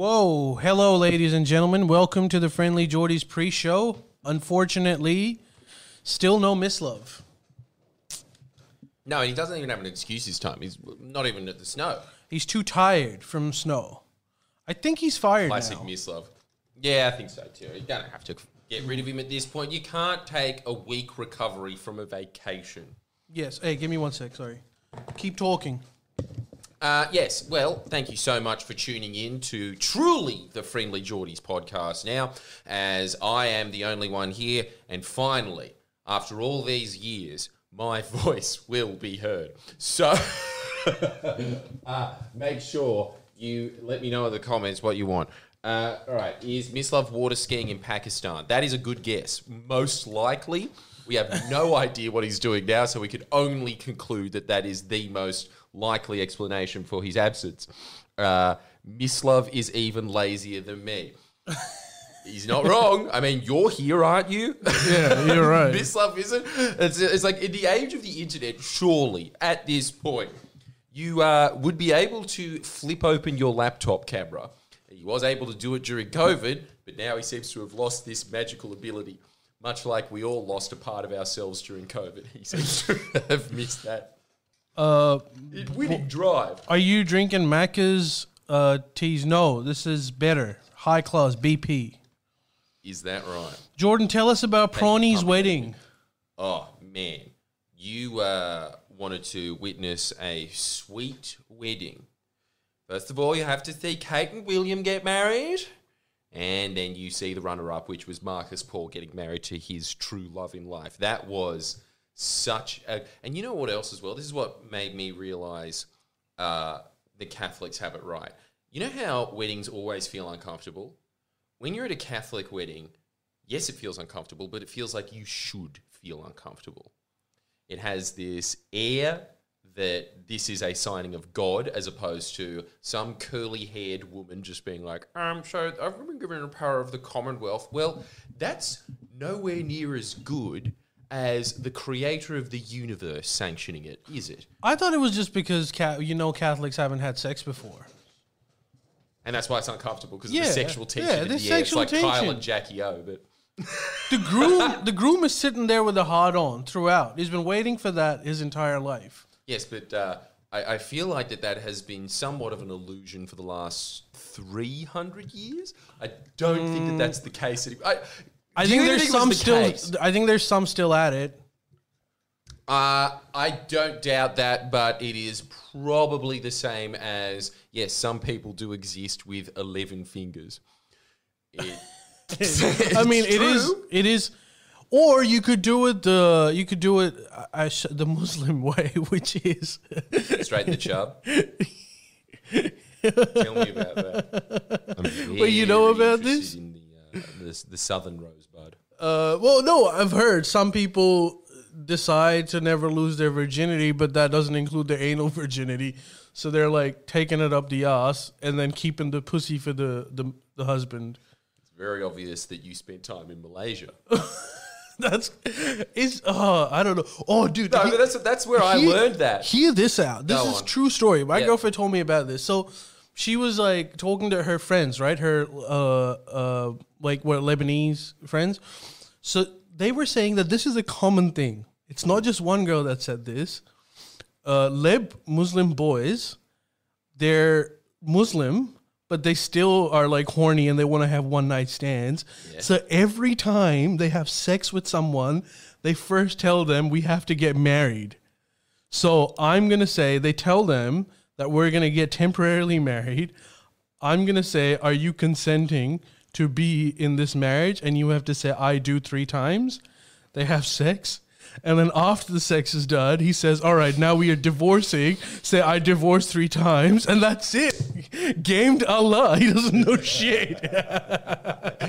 Whoa. Hello, ladies and gentlemen. Welcome to the Friendly Jordies pre show. Unfortunately, still no Miss Love. No, and he doesn't even have an excuse this time. He's not even at the snow. He's too tired from snow. I think he's fired Classic now. Mislove. Yeah, I think so too. You're gonna have to get rid of him at this point. You can't take a week recovery from a vacation. Yes. Hey, give me one sec. Sorry. Keep talking. Uh, yes, well, thank you so much for tuning in to truly the Friendly Jordies podcast now, as I am the only one here, and finally, after all these years, my voice will be heard. So, uh, make sure you let me know in the comments what you want. Uh, all right, is Miss Love water skiing in Pakistan? That is a good guess. Most likely, we have no idea what he's doing now, so we could only conclude that that is the most likely explanation for his absence. Uh, Miss Love is even lazier than me. He's not wrong. I mean, you're here, aren't you? Yeah, you're right. Miss Love isn't. It's, it's like in the age of the internet, surely at this point, you uh, would be able to flip open your laptop camera. He was able to do it during COVID, but now he seems to have lost this magical ability. Much like we all lost a part of ourselves during COVID, he seems to have missed that. Uh, Winning drive. are you drinking Macca's uh, teas? No, this is better. High class BP. Is that right? Jordan, tell us about Prawny's wedding. Oh man, you uh, wanted to witness a sweet wedding. First of all, you have to see Kate and William get married, and then you see the runner-up, which was Marcus Paul getting married to his true love in life. That was such a, and you know what else as well? This is what made me realize uh, the Catholics have it right. You know how weddings always feel uncomfortable. When you're at a Catholic wedding, yes, it feels uncomfortable, but it feels like you should feel uncomfortable. It has this air that this is a signing of God as opposed to some curly haired woman just being like, um, so I've been given the power of the Commonwealth. Well, that's nowhere near as good as the creator of the universe sanctioning it, is it? I thought it was just because ca- you know Catholics haven't had sex before. And that's why it's uncomfortable because Yeah, of the sexual tension yeah, there's the air. It's sexual like Kyle and Jackie O, but The groom, the groom is sitting there with a hard on throughout. He's been waiting for that his entire life. Yes, but uh, I, I feel like that that has been somewhat of an illusion for the last 300 years. I don't think that that's the case. I, I do you think there's it was some the still. case? I think there's some still at it. Uh, I don't doubt that, but it is probably the same as yes, some people do exist with 11 fingers. It, I mean, It's it is. true. It is. Or you could do it the you could do it uh, sh- the Muslim way, which is straight in the chub. Tell me about that. I'm Wait, you know very about this? interested In the, uh, the, the southern rosebud. Uh, well, no, I've heard some people decide to never lose their virginity, but that doesn't include their anal virginity. So they're like taking it up the ass and then keeping the pussy for the the, the husband. It's very obvious that you spent time in Malaysia. That's it's uh I don't know. Oh, dude, No, he- that's that's where I learned that. Hear this out. This Go is on. true story. My Yeah. girlfriend told me about this. So she was like talking to her friends, right? Her uh uh like what Lebanese friends. So they were saying that this is a common thing. It's not just one girl that said this. Uh Leb Muslim boys, they're Muslim, but they still are like horny and they want to have one night stands. So every time they have sex with someone, they first tell them we have to get married. So I'm gonna say they tell them that we're gonna get temporarily married. I'm gonna say, are you consenting to be in this marriage? And you have to say, I do three times. They have sex. And then after the sex is done, he says, All right, now we are divorcing. Say, I divorced three times. And that's it. Gamed Allah. He doesn't know shit.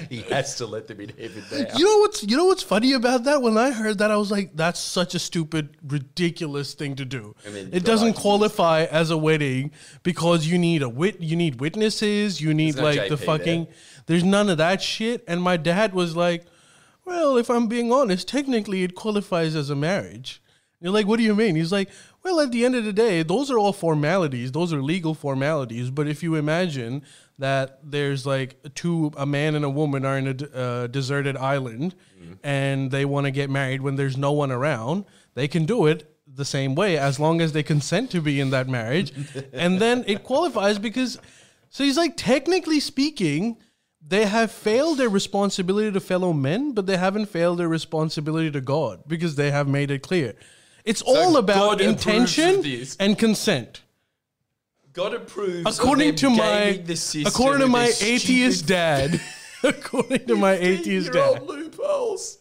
He has to let them in heaven now. You know what's you know what's funny about that? When I heard that, I was like, "That's such a stupid, ridiculous thing to do." I mean, it doesn't qualify as a wedding because you need a wit, you need witnesses, you need like the fucking. there. There's none of that shit. And my dad was like, "Well, if I'm being honest, technically it qualifies as a marriage." You're like, what do you mean? He's like, well, at the end of the day, those are all formalities. Those are legal formalities. But if you imagine that there's like two, a man and a woman are in a uh, deserted island and they want to get married when there's no one around, they can do it the same way as long as they consent to be in that marriage. and then it qualifies because, so he's like, technically speaking, they have failed their responsibility to fellow men, but they haven't failed their responsibility to God because they have made it clear. It's all about God intention and consent. God approves. According to my according to my atheist dad. according to my atheist dad. loopholes.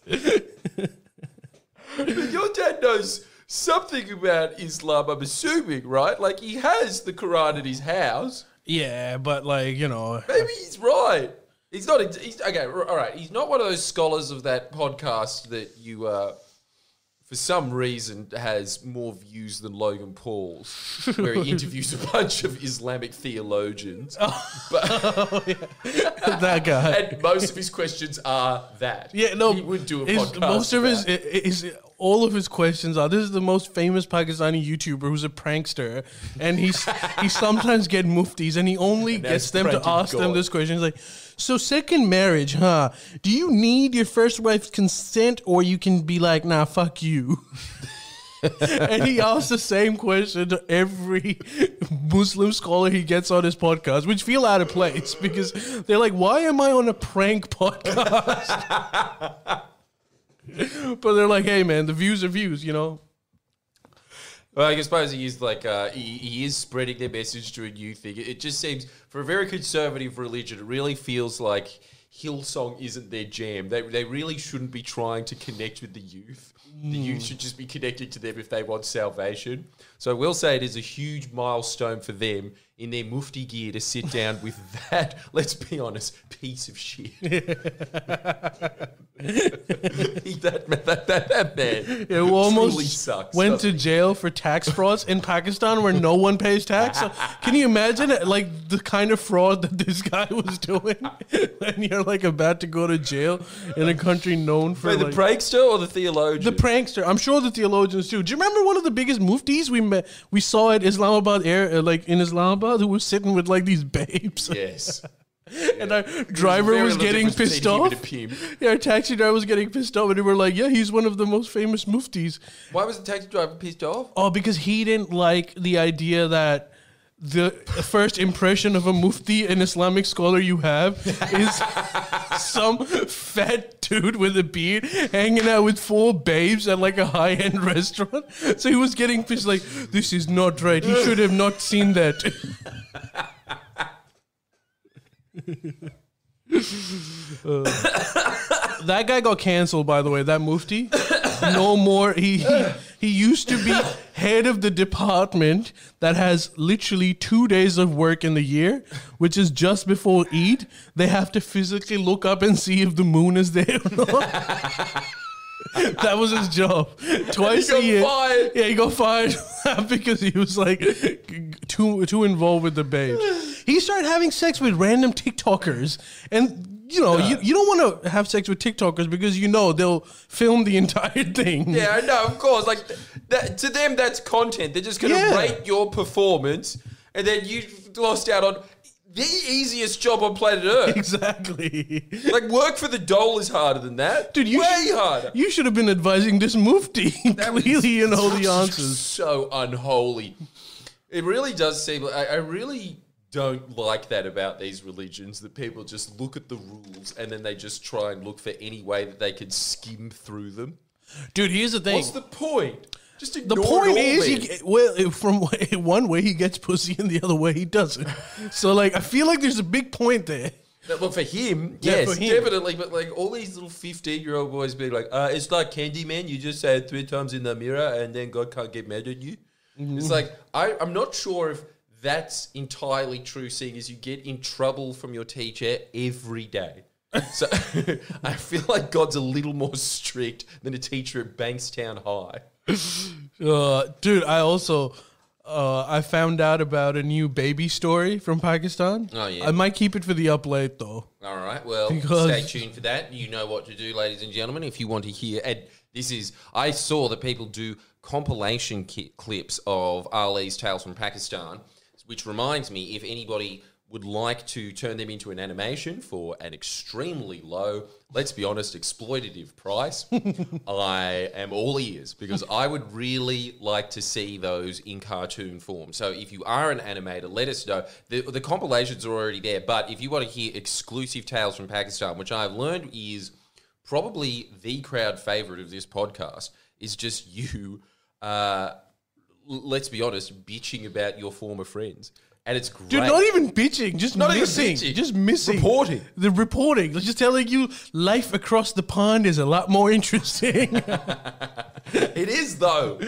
But Your dad knows something about Islam. I'm assuming, right? Like he has the Quran in his house. Yeah, but like, you know, Maybe he's right. He's not. He's okay. All right. He's not one of those scholars of that podcast that you, uh, for some reason, has more views than Logan Paul's, where he interviews a bunch of Islamic theologians. But that guy. and most of his questions are that. Yeah, no. he would do a podcast. Most of his, is all of his questions are. This is the most famous Pakistani YouTuber who's a prankster, and he's he sometimes get muftis, and he only now gets them to ask them this question. He's like, "So second marriage, huh? Do you need your first wife's consent, or you can be like, nah, fuck you." and he asks the same question to every Muslim scholar he gets on his podcast, which feel out of place because they're like, "Why am I on a prank podcast?" but they're like, "Hey, man, the views are views, you know." Well, I suppose he is like uh, he, he is spreading their message to a new thing. It, it just seems for a very conservative religion, it really feels like Hillsong isn't their jam. They they really shouldn't be trying to connect with the youth. The youth should just be connected to them if they want salvation. So I will say it is a huge milestone for them in their mufti gear to sit down with that. Let's be honest, piece of shit. That, that, that, that man Yeah, who almost sucks. went to jail for tax frauds in Pakistan where no one pays tax. So can you imagine like the kind of fraud that this guy was doing? and you're like about to go to jail in a country known for Wait, the like, prankster or the theologian? the prankster. I'm sure the theologians too. Do you remember one of the biggest muftis we met? We saw at Islamabad air, uh, like in Islamabad, who was sitting with like these babes, yes. and our driver was getting pissed off. and a pimp. Yeah, our taxi driver was getting pissed off, and we were like, "Yeah, he's one of the most famous muftis." Why was the taxi driver pissed off? Oh, because he didn't like the idea that the first impression of a mufti, an Islamic scholar you have, is some fat dude with a beard hanging out with four babes at like a high end restaurant. So he was getting pissed, like, this is not right. He should have not seen that. Uh, that guy got canceled, by the way. That mufti, no more. He, he he used to be head of the department that has literally two days of work in the year, which is just before Eid. They have to physically look up and see if the moon is there or not. that was his job. Twice He got a year. fired. Yeah, he got fired because he was like too too involved with the babes. He started having sex with random TikTokers, and you know you, you don't want to have sex with TikTokers because you know they'll film the entire thing. Yeah, I know, of course. Like that, to them, that's content. They're just going to Yeah. rate your performance, and then you lost out on the easiest job on planet Earth. exactly. like work for the dole is harder than that, Dude, you way should, harder. You should have been advising this mufti. Clearly, you know the answers. So unholy. It really does seem. I, I really don't like that about these religions that people just look at the rules and then they just try and look for any way that they can skim through them. Dude, here's the thing. What's the point? Just The ignore point all is, he, well, from one way he gets pussy and the other way he doesn't. So, like, I feel like there's a big point there. Well, for him, Yeah, yes, for him. definitely. But like all these little fifteen-year-old boys being like, uh, "It's like Candyman. You just say it three times in the mirror, and then God can't get mad at you." Mm-hmm. It's like I, I'm not sure if that's entirely true. Seeing as you get in trouble from your teacher every day, so I feel like God's a little more strict than a teacher at Bankstown High. Uh, dude, I also uh, I found out about a new baby story from Pakistan. Oh, yeah. I might keep it for the up late though. All right. Well, Because- stay tuned for that. You know what to do, ladies and gentlemen. If you want to hear a This is I saw that people do compilation clips of Ali's Tales from Pakistan, which reminds me if anybody would like to turn them into an animation for an extremely low, let's be honest, exploitative price, I am all ears because I would really like to see those in cartoon form. So if you are an animator, let us know. The, the compilations are already there, but if you want to hear exclusive tales from Pakistan, which I've learned is probably the crowd favorite of this podcast, is just you. Uh, let's be honest, bitching about your former friends. And it's great. Dude, not even bitching, just Not even missing, bitching. just missing Reporting. The reporting, just telling you life across the pond is a lot more interesting. It is though.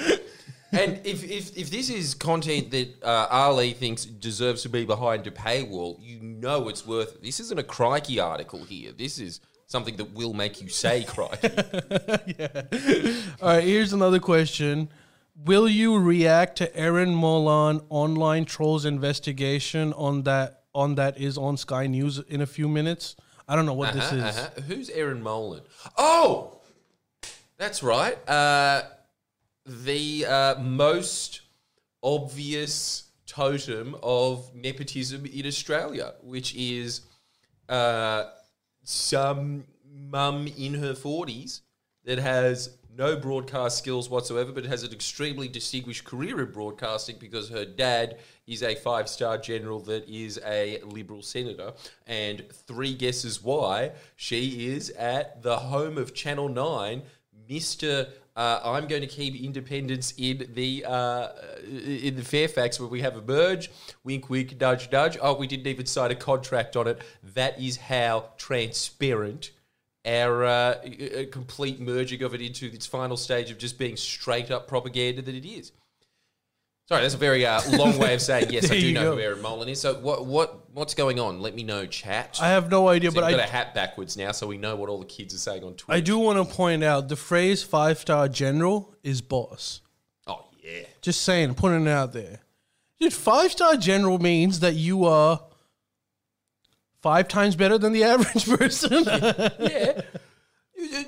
and if, if if this is content that uh, Ali thinks deserves to be behind a paywall, you know it's worth it. This isn't a crikey article here. This is something that will make you say crikey. yeah. All right, here's another question. Will you react to Erin Molan online trolls investigation on that on that is on Sky News in a few minutes? I don't know what this Uh-huh, is. uh-huh. Who's Erin Molan? Oh, that's right. Uh, the uh, most obvious totem of nepotism in Australia, which is uh, some mum in her 40s that has no broadcast skills whatsoever, but has an extremely distinguished career in broadcasting because her dad is a five star general that is a Liberal senator. And three guesses why she is at the home of Channel 9, Mr. Uh, I'm going to keep independence in the uh, in the Fairfax where we have a merge. Wink, wink, nudge, nudge. Oh, we didn't even sign a contract on it. That is how transparent our uh, complete merging of it into its final stage of just being straight up propaganda that it is. Sorry, that's a very uh, long way of saying yes. I do know go. who Erin Molan is. So what what what's going on? Let me know, chat. I have no idea, So but I got a hat backwards now, so we know what all the kids are saying on Twitter. I do want to point out the phrase five star general is boss. Oh yeah. Just saying, putting it out there. Dude, five star general means that you are five times better than the average person. yeah.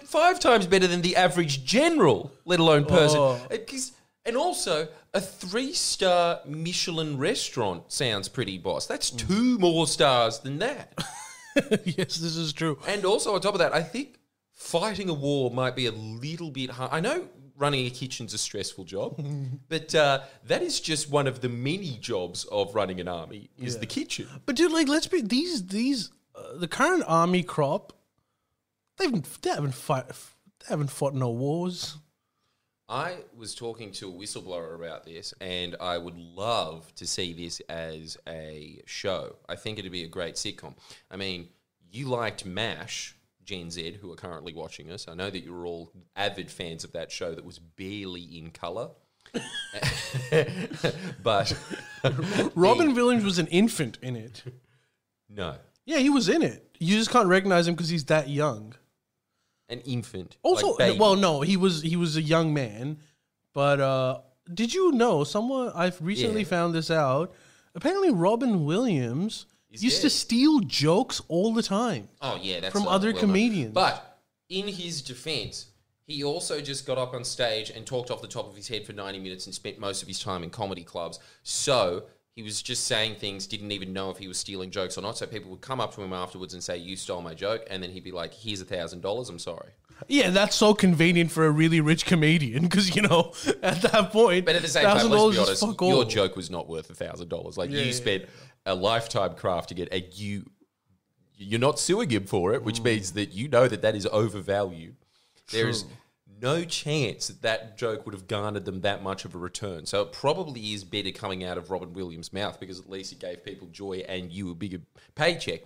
Five times better than the average general, let alone person. Oh. Uh, and also, a three star Michelin restaurant sounds pretty boss. That's Mm. two more stars than that. yes, this is true. and also, on top of that, I think fighting a war might be a little bit hard. I know running a kitchen's a stressful job, but uh, that is just one of the many jobs of running an army is the kitchen. But dude, like, let's be these these uh, the current army crop. They haven't they haven't fight they haven't fought no wars. I was talking to a whistleblower about this, and I would love to see this as a show. I think it'd be a great sitcom. I mean, you liked MASH, Gen Z, who are currently watching us. I know that you're all avid fans of that show that was barely in color. but Robin Williams was an infant in it. no, Yeah, he was in it. You just can't recognize him because he's that young. an infant. Also, like well, no, he was he was a young man. But uh did you know someone I've recently Yeah. found this out? Apparently, Robin Williams used dead. to steal jokes all the time. Oh yeah, that's From other well known. comedians. But in his defense, he also just got up on stage and talked off the top of his head for 90 minutes and spent most of his time in comedy clubs. So he was just saying things, didn't even know if he was stealing jokes or not. So people would come up to him afterwards and say, "You stole my joke," and then he'd be like, "Here's a thousand dollars. I'm sorry." Yeah, that's so convenient for a really rich comedian because you know at that point, But at the same time, let's be honest, your all. joke was not worth a thousand dollars. Like Yeah, you spent a lifetime craft to get, and you you're not suing him for it, which Mm. means that you know that that is overvalued. There is no chance that that joke would have garnered them that much of a return. So it probably is better coming out of Robin Williams' mouth because at least it gave people joy and you a bigger paycheck.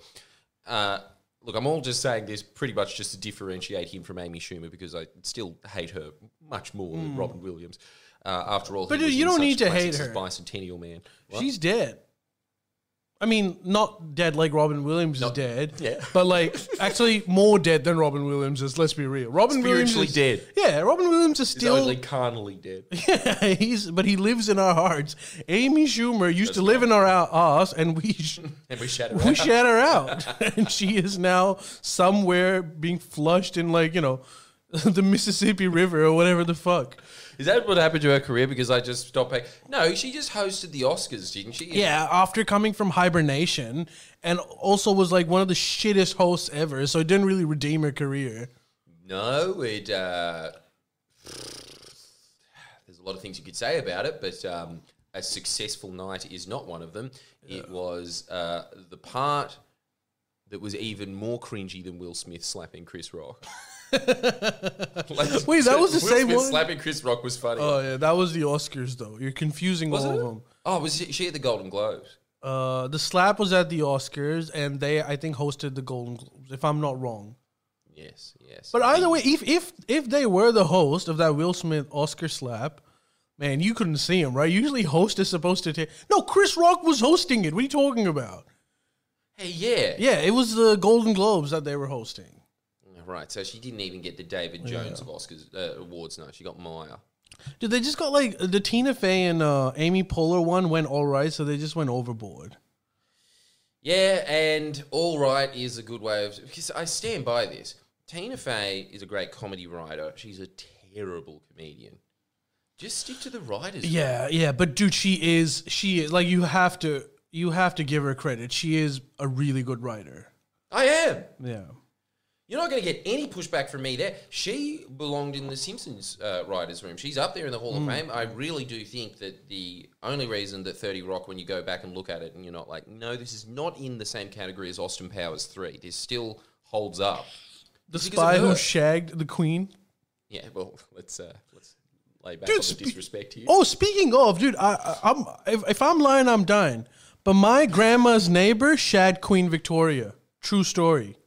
Uh, look, I'm all just saying this pretty much just to differentiate him from Amy Schumer because I still hate her much more than Robin Williams. Uh, after all. But dude, was you don't need to hate her. Bicentennial Man. What? She's dead. I mean, not dead like Robin Williams is dead. yeah. But like actually more dead than Robin Williams is, let's be real. Robin Williams Spiritually is, dead. Yeah, Robin Williams is He's still only carnally dead. Yeah, he's but he lives in our hearts. Amy Schumer used to live in our ass and we sh- And we shatter we out. shat her out. and she is now somewhere being flushed in like, you know, the Mississippi River or whatever the fuck. Is that what happened to her career? Because I just stopped paying. No, she just hosted the Oscars, didn't she? Yeah, after coming from hibernation, and also was like one of the shittest hosts ever, so it didn't really redeem her career. No, it. Uh, there's a lot of things you could say about it, but um, a successful night is not one of them. It was uh, the part that was even more cringy than Will Smith slapping Chris Rock. Like, Wait, that was the Will same Smith one? Slapping Chris Rock was funny. Oh yeah, that was the Oscars though. You're confusing Was all it? of them. Oh, was she, she at the Golden Globes? Uh, the slap was at the Oscars, and they I think hosted the Golden Globes, if I'm not wrong. Yes, yes. But either way, if if if they were the host of that Will Smith Oscar slap, man, you couldn't see him, right? Usually, host is supposed to take. No, Chris Rock was hosting it. What are you talking about? hey, yeah. Yeah, it was the Golden Globes that they were hosting. Right, so she didn't even get the David Jones of Oscars uh, awards. No, she got Maya. Dude, they just got like the Tina Fey and uh, Amy Poehler one went all right, so they just went overboard. Yeah, and all right is a good way of because I stand by this. Tina Fey is a great comedy writer. She's a terrible comedian. Just stick to the writers. Yeah, yeah, but dude, she is she is like you have to you have to give her credit. She is a really good writer. I am. Yeah. You're not going to get any pushback from me there. She belonged in the Simpsons uh, writers' room. She's up there in the Hall of Fame. I really do think that the only reason that 30 Rock, when you go back and look at it, and you're not like, no, this is not in the same category as Austin Powers 3. This still holds up. The spy who shagged the queen. Yeah, well, let's uh, let's lay back Dude, on the spe- disrespect here. Oh, speaking of, dude, I, I I'm if, if I'm lying, I'm dying. But my grandma's neighbor shagged Queen Victoria. True story.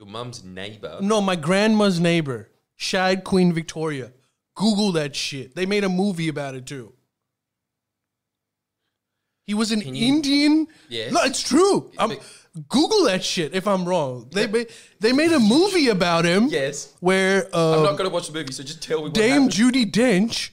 Your mum's neighbor. No, my grandma's neighbor shagged Queen Victoria. Google that shit. They made a movie about it too. He was an you- Indian. Yes. No, it's true. I'm, Google that shit if I'm wrong. They made they made a movie about him. Yes. Where uh, I'm not going to watch the movie, so just tell me what Dame. Judi Dench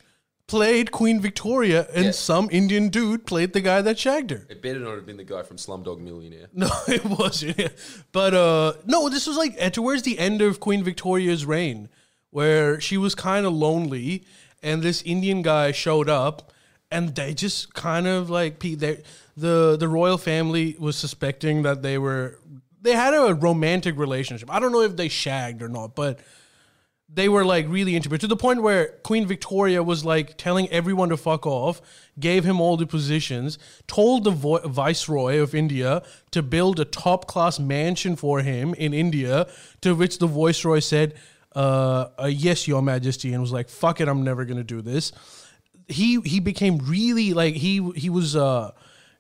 played Queen Victoria, and Yeah. some Indian dude played the guy that shagged her. It better not have been the guy from Slumdog Millionaire. No, it wasn't. But uh, no, this was like towards the end of Queen Victoria's reign, where she was kind of lonely, and this Indian guy showed up, and they just kind of like they, the the royal family was suspecting that they were they had a romantic relationship. I don't know if they shagged or not, but they were like really into it to the point where Queen Victoria was like telling everyone to fuck off, gave him all the positions, told the vo- viceroy of India to build a top class mansion for him in India. To which the viceroy said, uh, uh, "Yes, Your Majesty," and was like, "Fuck it, I'm never gonna do this." He he became really like he he was uh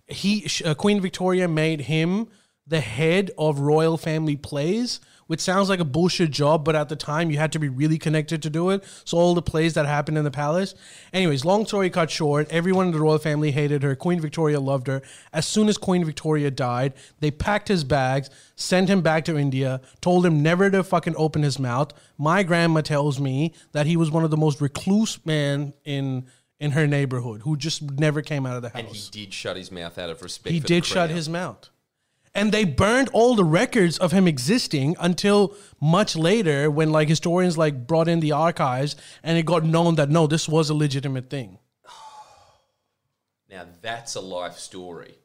he uh, Queen Victoria made him the head of royal family plays, which sounds like a bullshit job, but at the time you had to be really connected to do it. So all the plays that happened in the palace. Anyways, long story cut short, everyone in the royal family hated her. Queen Victoria loved her. As soon as Queen Victoria died, they packed his bags, sent him back to India, told him never to fucking open his mouth. My grandma tells me that he was one of the most recluse men in in her neighborhood who just never came out of the house. And he did shut his mouth out of respect. He did shut his mouth. And they burned all the records of him existing until much later when like historians like brought in the archives and it got known that no, this was a legitimate thing. Now that's a life story.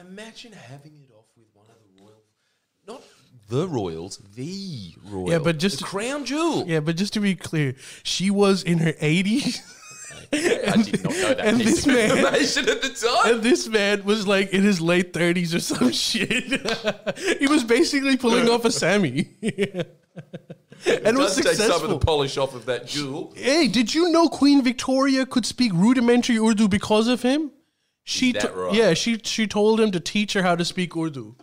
Imagine having it off with one of the royal, not the royals, the royal. Yeah, but just- the crown jewel. Yeah, but just to be clear, she was in her 80s I did not know that and piece this of man- information at the time. and this man was like in his late 30s or some shit. he was basically pulling off a Sammy. and It was take some of successful. the polish off of that jewel. Hey, did you know Queen Victoria could speak rudimentary Urdu because of him? She right? yeah, she she told him to teach her how to speak Urdu.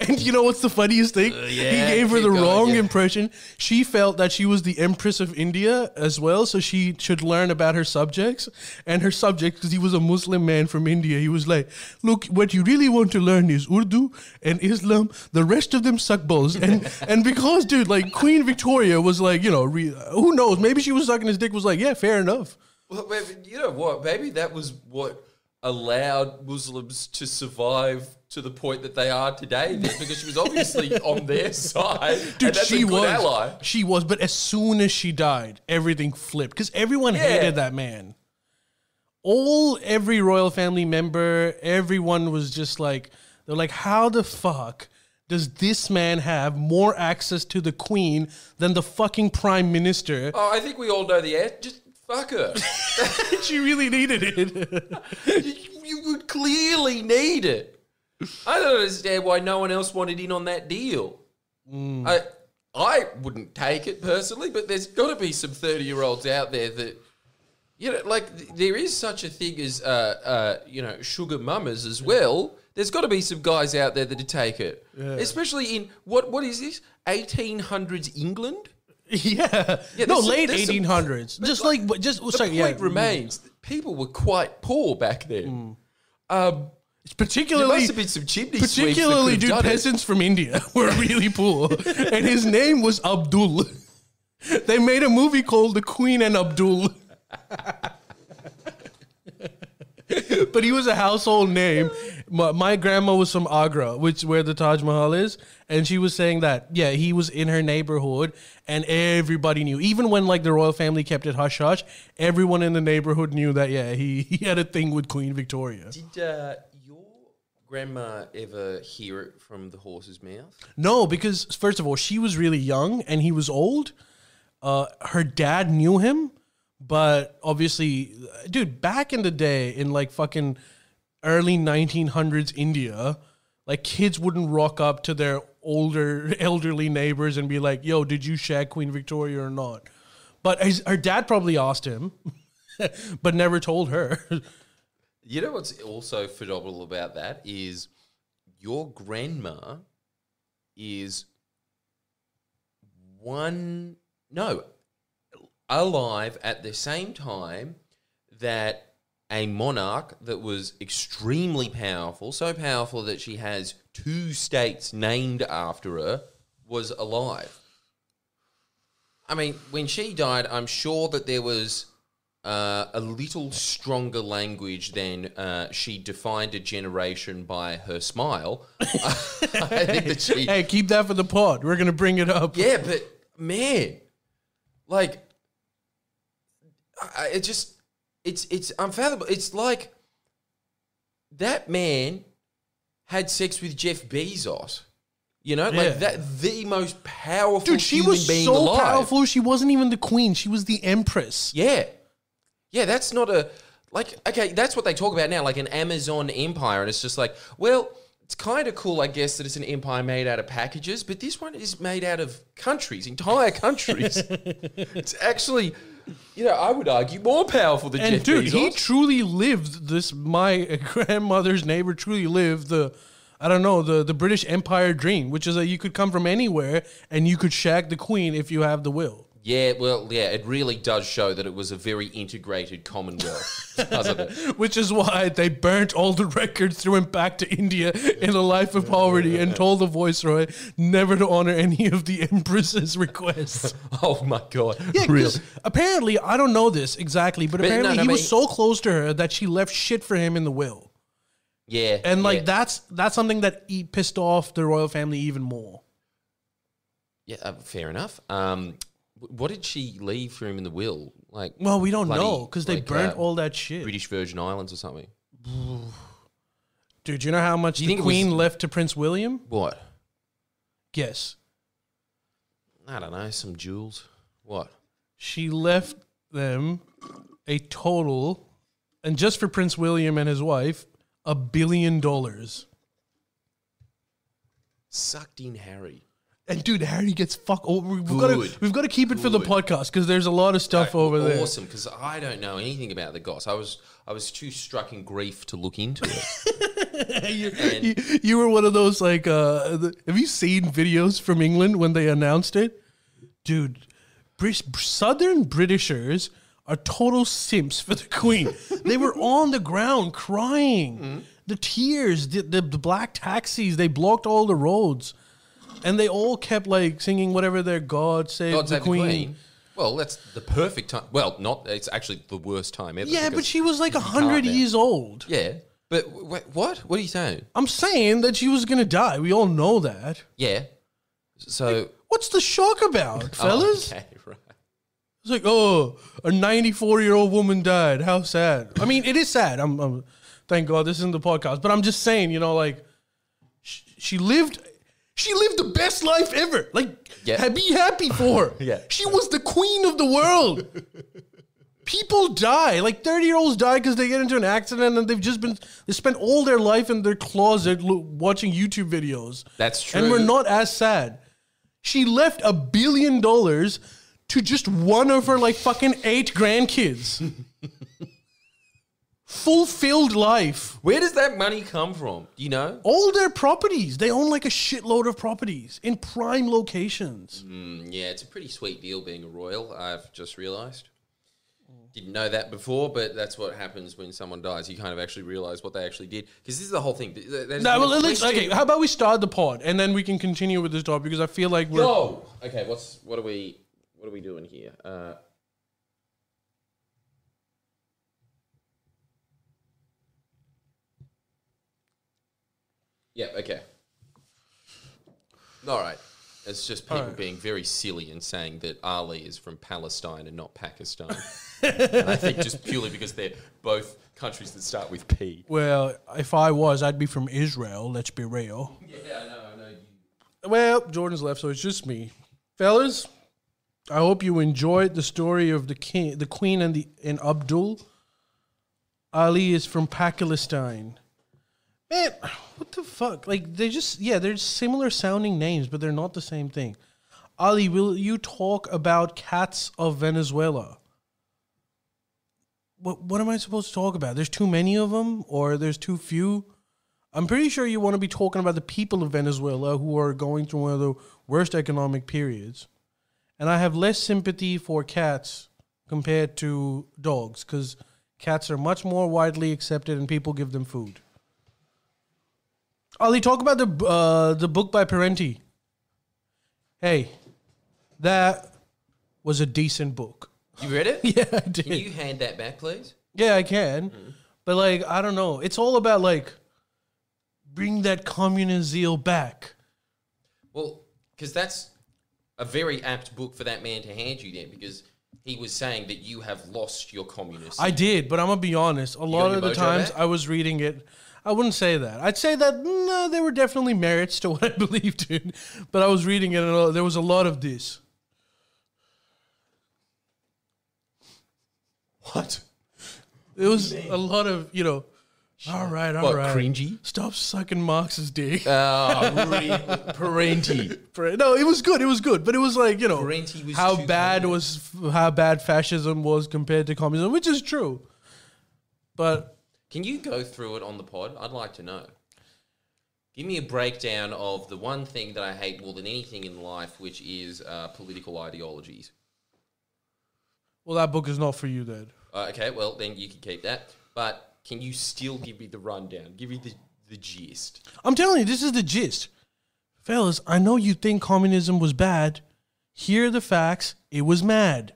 And you know what's the funniest thing? Uh, yeah, he gave her the going, wrong yeah. impression. She felt that she was the Empress of India as well, so she should learn about her subjects. And her subject, because he was a Muslim man from India, he was like, "Look, what you really want to learn is Urdu and Islam. The rest of them suck balls." And and because, dude, like Queen Victoria was like, you know, re- who knows? Maybe she was sucking his dick. Was like, yeah, fair enough. Well, you know what? Maybe that was what allowed Muslims to survive to the point that they are today because she was obviously on their side. Dude, she was. ally. She was, but as soon as she died, everything flipped because everyone Yeah. hated that man. All every royal family member, everyone was just like, they're like, how the fuck does this man have more access to the queen than the fucking prime minister? Oh, I think we all know the answer. Just fuck her. she really needed it. you, you would clearly need it. I don't understand why no one else wanted in on that deal. I I wouldn't take it personally, but there's got to be some thirty year olds out there that you know, like th- there is such a thing as uh, uh, you know sugar mamas as well. There's got to be some guys out there that'd take it, especially in what what is this 1800s England. yeah. Yeah, no, late some- 1800s. Just like, but just, The sorry, point yeah. remains: people were quite poor back then. Um, There Particularly, must have been some chimney particularly could dude have done it. peasants from india were really poor and his name was abdul. They made a movie called the queen and abdul. But he was a household name. My, my grandma was from agra which where the taj mahal is and she was saying that yeah he was in her neighborhood and everybody knew. Even when like the royal family kept it hush hush everyone in the neighborhood knew that yeah he, he had a thing with queen victoria. Did uh, your grandma ever hear it from the horse's mouth? No, because first of all, she was really young and he was old. Uh, her dad knew him, but obviously, dude, back in the day, in like fucking early 1900s India, like kids wouldn't rock up to their older, elderly neighbors and be like, "Yo, did you shag Queen Victoria or not?" But his, her dad probably asked him, but never told her. You know what's also phenomenal about that is your grandma is one no alive at the same time that a monarch that was extremely powerful, so powerful that she has two states named after her, was alive. I mean, when she died, I'm sure that there was uh, a little stronger language than uh, she defined a generation by her smile. I think that she, hey, keep that for the pod. We're gonna bring it up. yeah, but man, like, I, it just, it's it's unfathomable. It's like that man had sex with Jeff Bezos. You know, Yeah. like that, the most powerful Dude, she human was being so alive. powerful. She wasn't even the queen. She was the empress. Yeah. Yeah, that's not a like okay, that's what they talk about now, like an Amazon empire, and it's just like, well, it's kind of cool, I guess, that it's an empire made out of packages, but this one is made out of countries, entire countries. it's actually, you know, I would argue more powerful than And Jeff dude, Bezos. he truly lived this. My grandmother's neighbor truly lived the, I don't know, the the British Empire dream, which is that you could come from anywhere and you could shag the queen if you have the will. Yeah, well, yeah, it really does show that it was a very integrated Commonwealth, doesn't it? Which is why they burnt all the records, threw him back to India in a life of poverty, and told the viceroy never to honor any of the empress's requests. Oh my god, Yeah, really? apparently, I don't know this exactly, but, But apparently no, he but was he- so close to her that she left shit for him in the will. Yeah, And like yeah. that's that's something that he pissed off the royal family even more. Yeah, uh, fair enough. Um, what did she leave for him in the will? Like, Well, we don't bloody, know because they like, burnt uh, all that shit. British Virgin Islands or something. Dude, you know how much you the think it queen was- left to Prince William? What? Guess. I don't know. Some jewels. What? She left them a total, and just for Prince William and his wife, a billion dollars. Sucked in Harry. And dude, Harry gets fuck over. We've got to we've got to keep it for the Good. podcast because there's a lot of stuff over there. Awesome, because I don't know anything about the goss. I was I was too struck in grief to look into it. you, And- you, you were one of those like uh the, have you seen videos from England when they announced it? Dude, Brit- Southern Britishers are total simps for the Queen. they were on the ground crying. Mm-hmm. The tears, the, the, the black taxis, they blocked all the roads. And they all kept like singing whatever their God save God the save the Queen. Queen. Well, that's the perfect time. Well, not. It's actually the worst time ever. Yeah, but she was like a can't hundred now. years old. Yeah, but wait, what? What are you saying? I'm saying that she was gonna die. We all know that. Yeah. So, What's the shock about, Oh, fellas? okay, right. It's like, oh, a 94 year old woman died. How sad. I mean, it is sad. I'm, I'm thank God this isn't the podcast, but I'm just saying, you know, like she, she lived, she lived the best life ever. Like, Yeah. be happy for her. Yeah. she was the queen of the world. People die. Like 30 year olds die because they get into an accident and they've just been, they spent all their life in their closet lo- watching YouTube videos. That's true. And we're not as sad. She left a billion dollars to just one of her like fucking eight grandkids. Fulfilled life. Where does that money come from? You know? All their properties. They own like a shitload of properties in prime locations. Mm, yeah, it's a pretty sweet deal being a royal. I've just realised. Didn't know that before, but that's what happens when someone dies. You kind of actually realise what they actually did because this is the whole thing. Th- there's a well, let's, okay, how about we start the pod and then we can continue with this topic because I feel like we're. Go. Okay, what's what are we what are we doing here? Uh, yeah. Okay. All right. It's just people right. being very silly and saying that Ali is from Palestine and not Pakistan. and I think just purely because they're both countries that start with P. Well, if I was, I'd be from Israel. Let's be real. Yeah, I know. I know. You. Well, Jordan's left, so it's just me, fellas. I hope you enjoyed the story of the king, the queen, and the and Abdul. Ali is from Pakistan. Man, what the fuck? Like they just yeah, they're similar sounding names, but they're not the same thing. Ali, will you talk about cats of Venezuela? What what am I supposed to talk about? There's too many of them, or there's too few. I'm pretty sure you want to be talking about the people of Venezuela who are going through one of the worst economic periods. And I have less sympathy for cats compared to dogs because cats are much more widely accepted and people give them food. Ali, talk about the uh, the book by Parenti. Hey, that was a decent book. You read it? Yeah, I did. Can you hand that back, please? Yeah, I can. But like, I don't know. It's all about like bring that communist zeal back. Well, because that's a very apt book for that man to hand you then, because he was saying that you have lost your communist. I did, but I'm gonna be honest. A lot of the times back? I was reading it, I wouldn't say that. I'd say that no, there were definitely merits to what I believed in, but I was reading it and uh, there was a lot of this. what? There was a lot of you know. All right, all right. What, cringy? Stop sucking Marx's dick. Oh, Parenti. no, it was good. It was good, but it was like you know how bad was how bad fascism was compared to communism, which is true. But Can you go through it on the pod? I'd like to know. Give me a breakdown of the one thing that I hate more than anything in life, which is uh, political ideologies. well, that book is not for you then. Uh, okay, well, then you can keep that. But can you still give me the rundown? Give me the, the gist. I'm telling you, this is the gist. Fellas, I know you think communism was bad. Here are the facts. It was mad.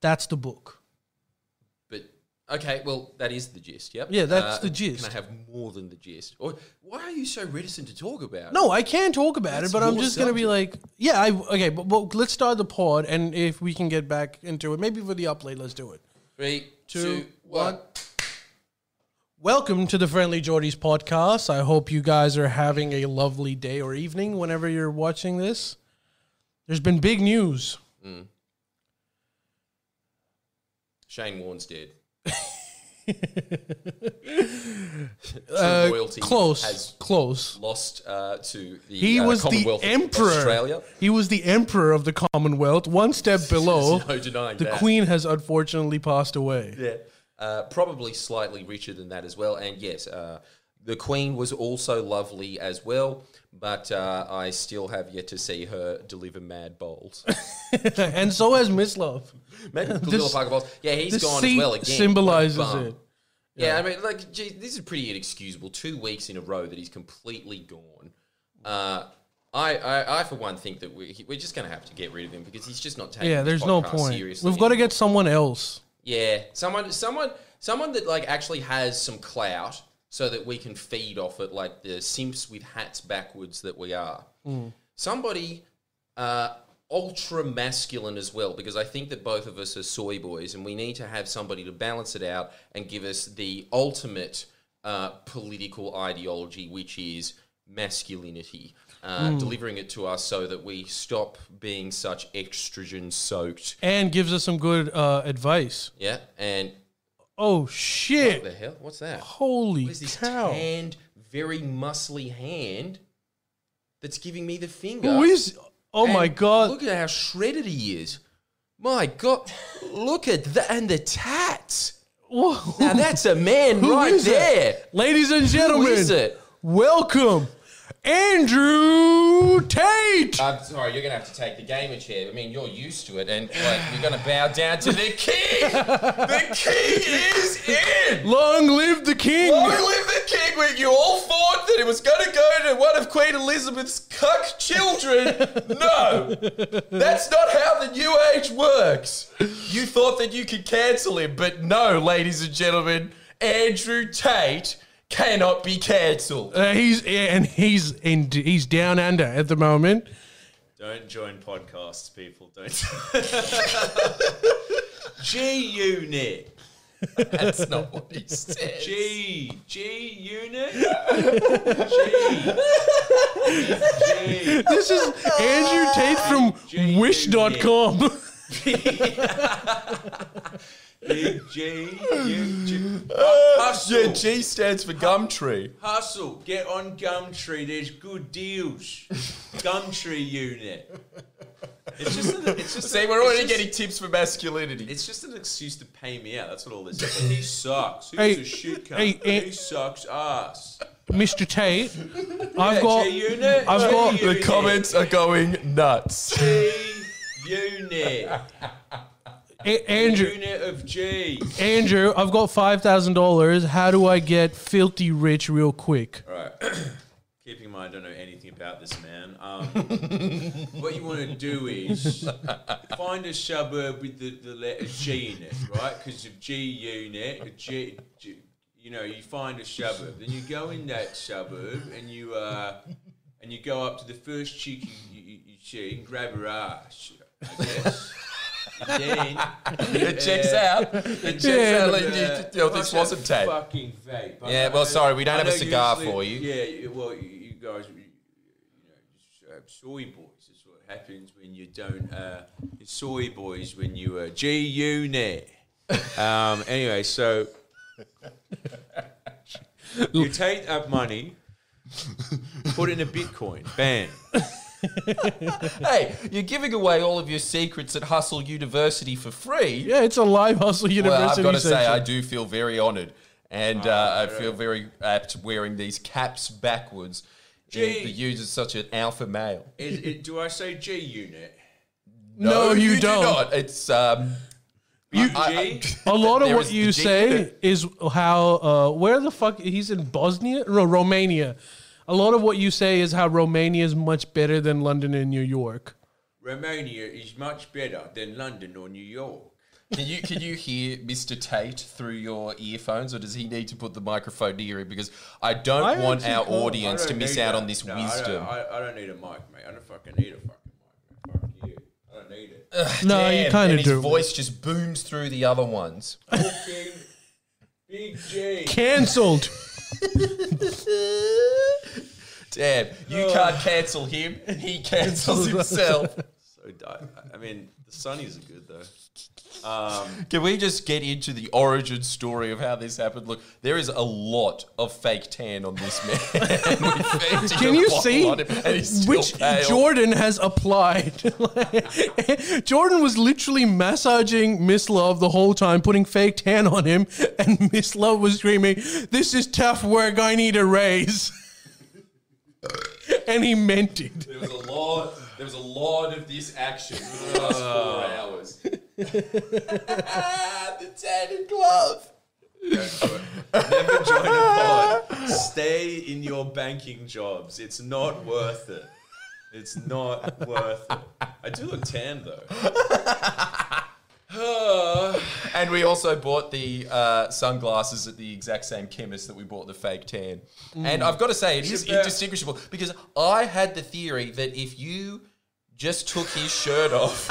That's the book. Okay, well, that is the gist. Yep. Uh, Yeah, that's the gist. Can I have more than the gist? Or why are you so reticent to talk about? it? No, I can talk about That's it, but I'm your just gonna be like, yeah, I okay, but, but let's start the pod, and if we can get back into it, maybe for the upload, let's do it. Three, Two, two, one. one. Welcome to the Friendly Jordies podcast. I hope you guys are having a lovely day or evening whenever you're watching this. There's been big news. Shane Warne's dead. Uh, royalty close, close. lost uh, to the He uh, was the emperor. Australia. He was the emperor of the Commonwealth. One step below, no denying the that. Queen has unfortunately passed away. Yeah, uh, probably slightly richer than that as well. And yes, uh, the Queen was also lovely as well, but uh, I still have yet to see her deliver mad bowls. and so has Miss Love. Maybe This- Parker Bowles. Yeah, he's gone as well again. symbolizes a it. Yeah, I mean, like, gee, this is pretty inexcusable. Two weeks in a row that he's completely gone. Uh, I, I, I for one think that we, we're just going to have to get rid of him because he's just not taking. Yeah, there's no point. Seriously. We've got to get someone else. Yeah, someone, someone, someone that like actually has some clout, so that we can feed off it, like the simps with hats backwards that we are. Somebody uh, ultra masculine as well, because I think that both of us are soy boys, and we need to have somebody to balance it out and give us the ultimate uh, political ideology, which is masculinity. Uh, Delivering it to us so that we stop being such estrogen soaked. And gives us some good uh, advice. Yeah, and Oh shit! what the hell? What's that? Holy What is this cow! tanned, very muscly hand that's giving me the finger? Who is? Oh my god! Look at how shredded he is. My God, look at that and the tats. Whoa. Now that's a man Who right is it? there. Ladies and gentlemen, is it? welcome Andrew Tate. I'm sorry, you're gonna have to take the gamer chair. I mean, you're used to it, and like you're gonna bow down to the king. the king is in. Long live the king! Long live the king! When you all thought that it was going to go to one of Queen Elizabeth's cuck children. No, that's not how the new age works. You thought that you could cancel him, but no, ladies and gentlemen, Andrew Tate cannot be cancelled. Uh, he's yeah, and he's in he's down under at the moment. Don't join podcasts, people. Don't. G Unit. That's not what he said. G. G Unit. G. G. This is Andrew Tate from G- Wish.com. Big G. U- G. Yeah, Hustle. G stands for Gumtree. Hustle. Get on Gumtree. There's good deals. Gumtree Unit. It's just. An, it's just. See, an- we're already just- getting tips for masculinity. It's just an excuse to pay me out. That's what all this is. He sucks. Who's Hey, a shit cunt? hey, hey. he sucks ass. Mr. Tate, I've got G unit. I've got- the comments are going nuts. G unit. A- Andrew. Unit of G. Andrew, I've got five thousand dollars. How do I get filthy rich real quick? Right. Keeping in mind, I don't know anything about this man. Um, what you want to do is find a suburb with the, the letter G in it, right? Because of G unit, a G, G, you know, you find a suburb, then you go in that suburb and you uh, and you go up to the first chick you, you, you see and grab her ass, I guess. And It checks out. It checks Yeah. out. Like, you, you know, this wasn't that tape. Fucking vape. I Yeah, know- well, sorry, we don't I have a cigar usually- for you. Yeah, well, you, you guys, you, you know, soy boys. That's what happens when you don't. Uh, soy boys when you uh, G unit. Um. Anyway, so you take that money, put it in a Bitcoin, bam. Hey, you're giving away all of your secrets at Hustle University for free. Yeah, it's a live hustle Well, university. I've got to say. I do feel very honoured, and uh, I feel very apt wearing these caps backwards. Gee. The use as such an alpha male. Is, it, do I say G unit? No, you do don't. not. It's um. You- I- G. A lot of what you say unit. is how uh, where the fuck he's in Bosnia, no, Romania. A lot of what you say is how Romania is much better than London and New York. Romania is much better than London or New York. Can you can you hear Mr. Tate through your earphones, or does he need to put the microphone near him? Because I don't I want our can't. audience to miss out that. on this No, I don't- wisdom. I, I don't need a mic, mate. I don't fucking need a fucking mic, mate. Fuck you. I don't need it. No, you kind and of his voice just booms through the other ones. Fucking Big G. Cancelled. Damn, you can't cancel him. And he cancels himself. So di- I mean, the Sunnies are good though. Um, Can we just get into the origin story of how this happened? Look, there is a lot of fake tan on this man. We fed him Can you see on him and he's still which pale. Jordan has applied? Jordan was literally massaging Miss Love the whole time, putting fake tan on him, and Miss Love was screaming, "This is tough work. I need a raise." and he meant it. There was a lot. There was a lot of this action for the last uh. four hours. the tatted glove. never join a pod. Stay in your banking jobs. It's not worth it. It's not worth it. I do look tan though. And we also bought the uh, sunglasses at the exact same chemist that we bought the fake tan. And I've got to say, it is indistinguishable because I had the theory that if you just took his shirt off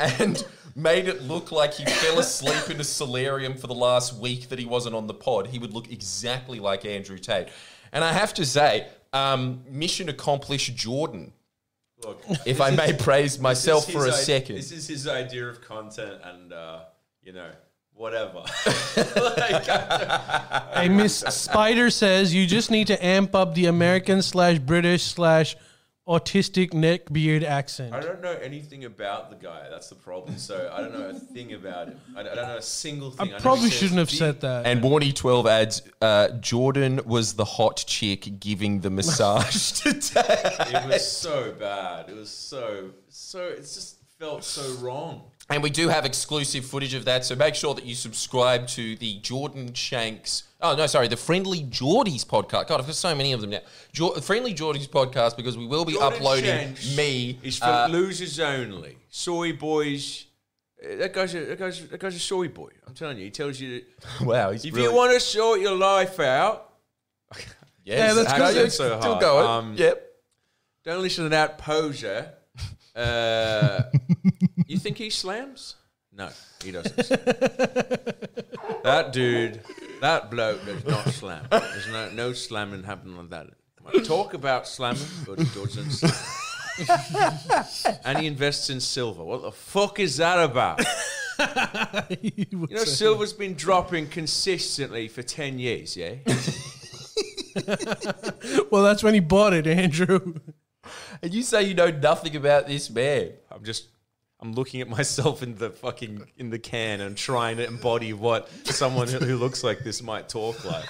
and made it look like he fell asleep in a solarium for the last week that he wasn't on the pod, he would look exactly like Andrew Tate. And I have to say, um, mission accomplished, Jordan. Look, If I may praise myself for a second. This is his idea of content, and uh, you know, whatever. like, Hey, Miss Spider says you just need to amp up the American slash British slash autistic neck beard accent. I don't know anything about the guy. That's the problem. So I don't know a thing about him. I don't, I don't know a single I thing. know probably he says shouldn't have said that. And Warney12 adds, uh, Jordan was the hot chick giving the massage today. It was so bad. It was so so. It just felt so wrong. And we do have exclusive footage of that, so make sure that you subscribe to the Jordan Shanks. Oh no, sorry, the Friendly Jordies podcast. God, I've got so many of them now. Friendly Jordies podcast because we will be Jordan uploading Shanks me. Is for uh, losers only. Soy boys. eh, That guy's a that guy's that guy's a soy boy. I'm telling you. He tells you that wow, he's if really, you want to sort your life out, yes, Yeah, that's good. So still hard. going. Um, yep. don't listen to that poser. Uh, you think he slams? No, he doesn't. that dude, that bloke does not slam. There's no no slamming happening like that. Might talk about slamming, but he doesn't. Slam. and he invests in silver. What the fuck is that about? Would You know, silver's been dropping consistently for ten years. Yeah. well, that's when he bought it, Andrew. And you say you know nothing about this man. I'm just I'm looking at myself in the fucking in the can and trying to embody what someone who who looks like this might talk like.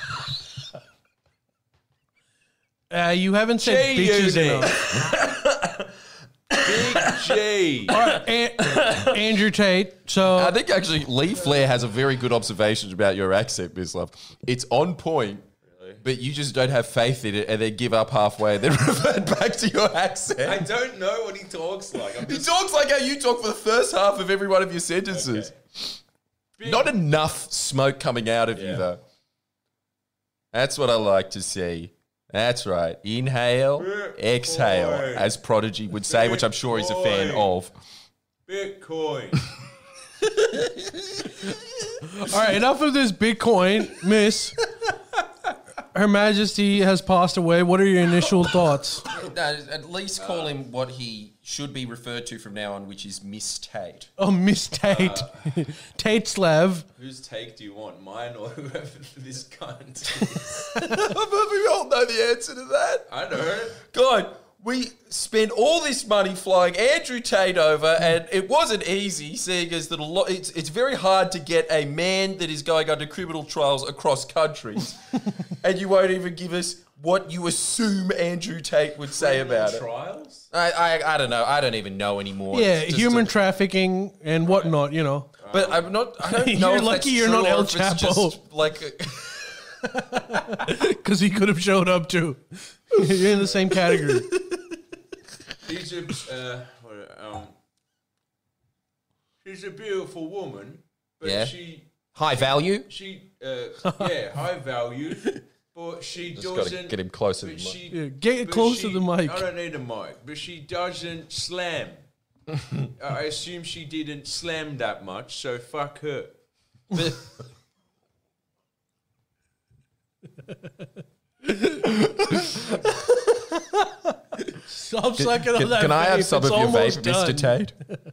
Uh, you haven't said J bitches unit. enough. Big J. All right, An- Andrew Tate. So I think actually Lee Flair has a very good observation about your accent, Miss Love. It's on point, but you just don't have faith in it and then give up halfway and then revert back to your accent. I don't know what he talks like. I'm He just talks like how you talk for the first half of every one of your sentences. big- Not enough smoke coming out of you, Yeah. though. That's what I like to see. That's right. Inhale, exhale, Bitcoin. as Prodigy would say, which I'm sure he's a fan of. Bitcoin. All right, enough of this Bitcoin, Miss. Her Majesty has passed away. What are your initial thoughts? No, at least call him what he should be referred to from now on, which is Miss Tate. Oh, Miss Tate, uh, Tate Slav. Whose take do you want? Mine or whoever this cunt is? we all know the answer to that. I know. God, we spent all this money flying Andrew Tate over, and it wasn't easy, seeing as that a lot. It's it's very hard to get a man that is going under criminal trials across countries, and you won't even give us what you assume Andrew Tate would say about it. Trials? I, I I don't know. I don't even know anymore. Yeah, human a- trafficking and whatnot. You know. but I'm not. I don't You're if lucky that's you're true not or El if it's just Chapo. Like. Because he could have showed up too. You're in the same category. She's a uh, what, um, she's a beautiful woman, but Yeah. she High value. she uh, yeah high value, but she Just gotta doesn't get him closer But to the mic. she, Yeah, get but close to she- the mic. I don't need a mic, but she doesn't slam. I assume she didn't slam that much, so fuck her. Stop sucking on Can, that can I have vape. some It's of your vape, almost Mr. Tate?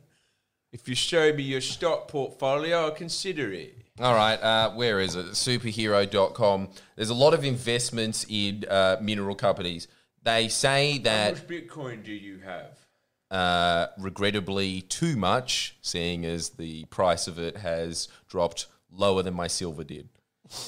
If you show me your stock portfolio, I'll consider it. All right, uh, where is it? Superhero.com. There's a lot of investments in uh, mineral companies. They say How that, much Bitcoin do you have? uh, regrettably, too much, seeing as the price of it has dropped lower than my silver did.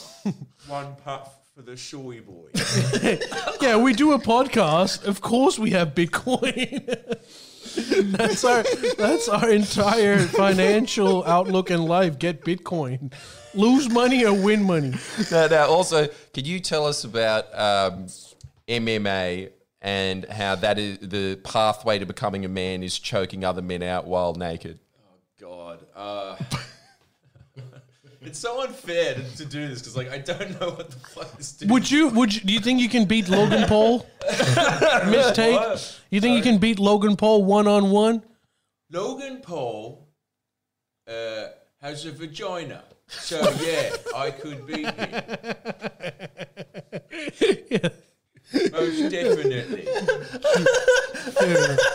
One puff for the soy boy. Yeah, we do a podcast. Of course, we have Bitcoin. that's our that's our entire financial outlook in life. Get Bitcoin, lose money or win money. Now, now, also, can you tell us about um, MMA and how that is the pathway to becoming a man is choking other men out while naked. Oh God. Uh, it's so unfair to, to do this because, like, I don't know what the fuck this dude. Would you? Would you, do you think you can beat Logan Paul? Mistake. What? You think you can beat Logan Paul one on one? Logan Paul uh, has a vagina. So, yeah, I could beat him. Most definitely.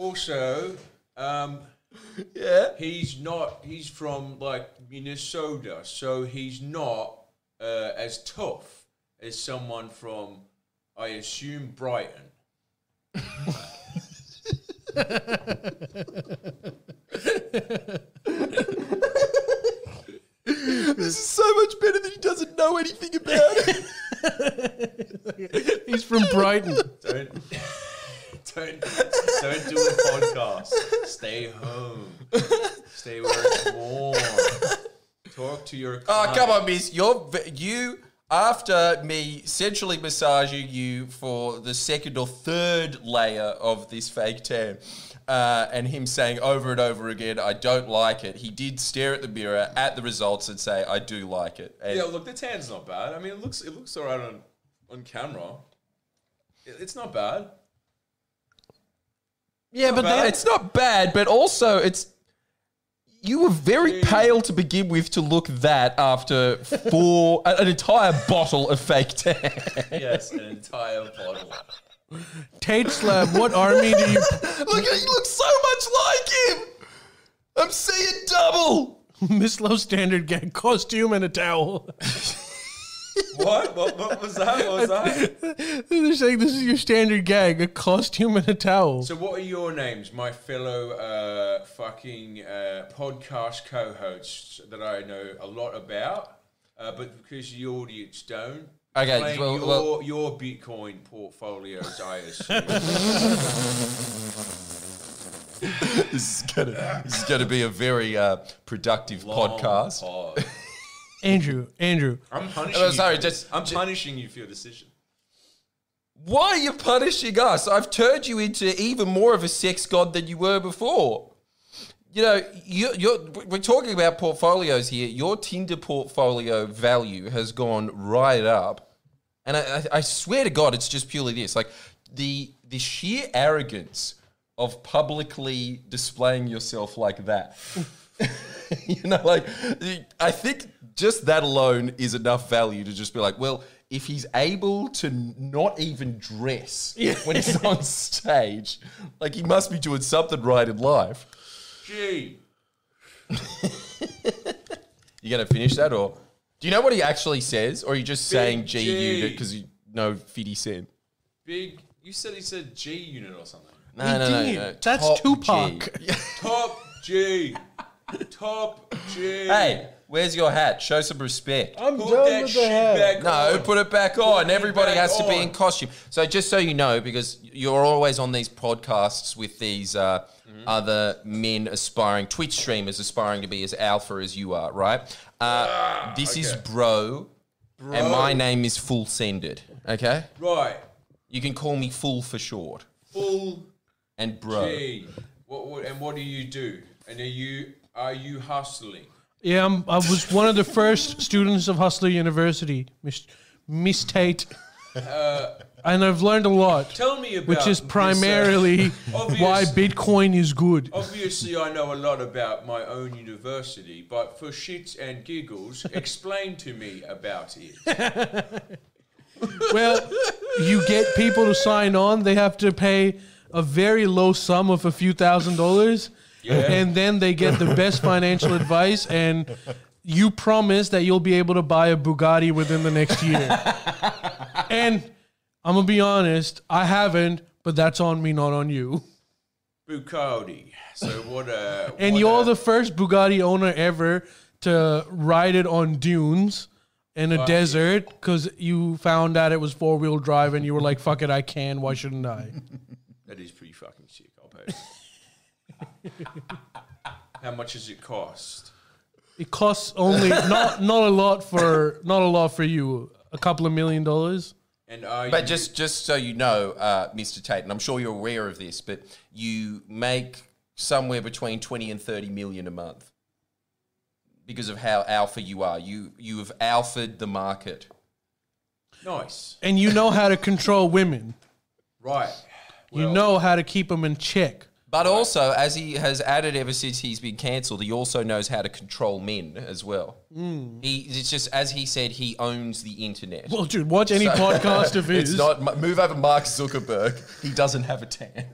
Also, um, Yeah. he's not, he's from, like, Minnesota, so he's not uh, as tough as someone from, I assume, Brighton. This is so much better that he doesn't know anything about it. He's from Brighton. Don't, don't, don't do a podcast. Stay home. Stay where it's warm. Talk to your. Oh, come on, miss. You're you after me centrally massaging you for the second or third layer of this fake tan. Uh, and him saying over and over again, I don't like it. He did stare at the mirror at the results and say, I do like it. And Yeah, look, the tan's not bad. I mean, it looks it looks alright on on camera. It- it's not bad. Yeah, but that, it's not bad, but also it's you were very pale to begin with to look that after four an entire bottle of fake tan. Yes, an entire bottle. Tate Slab. What army do you? Look at he looks so much like him. I'm seeing double. Miss Low Standard Gang costume and a towel. What? What, what was that? What was that? They're saying this is your standard gag: a costume and a towel. So, what are your names, my fellow uh, fucking uh, podcast co-hosts that I know a lot about, uh, but because the audience don't? Okay, well- your, well- your Bitcoin portfolios, I assume. This is gonna this is gonna be a very uh, productive Long podcast. pod. Andrew, Andrew, I'm uh, punishing Oh, you. sorry, for just- I'm ju- punishing you for your decision. Why are you punishing us? I've turned you into even more of a sex god than you were before. You know, you, you're, we're talking about portfolios here. Your Tinder portfolio value has gone right up, and I, I, I swear to God, it's just purely this: like the the sheer arrogance of publicly displaying yourself like that. you know, like I think just that alone is enough value to just be like, well, if he's able to not even dress when he's on stage, like he must be doing something right in life. Gee, You gonna finish that, or do you know what he actually says, or are you just saying G G. unit because you know Fifty Cent? big. You said he said G unit or something. No, no, no, no. That's Top Tupac. G. Top G. Top G. hey, where's your hat? Show some respect. I'm Put that shit back No, on. put it back on. it Everybody back has to be on. in costume. So just so you know, because you're always on these podcasts with these uh, Mm-hmm. other men aspiring, Twitch streamers aspiring to be as alpha as you are, right? Uh, this is Ah, bro, and my name is Full Sended. Okay, Right. you can call me Full for short, Full and bro. G. What, what and what do you do? And are you are you hustling? Yeah, I'm, I was one of the first students of Hustler University, Miss, Miss Tate. and I've learned a lot, Tell me about which is uh, primarily why Bitcoin is good. Obviously, I know a lot about my own university, but for shits and giggles, explain to me about it. Well, you get people to sign on, they have to pay a very low sum of a few thousand dollars. And then they get the best financial advice, and you promise that you'll be able to buy a Bugatti within the next year. and I'm gonna be honest, I haven't, but that's on me, not on you. Bugatti. So what a And what you're a- the first Bugatti owner ever to ride it on dunes in a Fuck desert because you found out it was four wheel drive and you were like, fuck it, I can. Why shouldn't I? that is pretty fucking sick. I'll pay. How much does it cost? It costs only not not a lot for not a lot for you. A couple of million dollars. And But you, just just so you know, uh, Mr. Tate, and I'm sure you're aware of this, but you make somewhere between 20 and 30 million a month because of how alpha you are. You you have alphaed the market. nice, And you know how to control women. right? You Well, know how to keep them in check. But also, as he has added ever since he's been cancelled, he also knows how to control men as well. Hmm. He it's just as he said, he owns the internet. Well, dude, watch any podcast of his. It's not move over Mark Zuckerberg. He doesn't have a tan.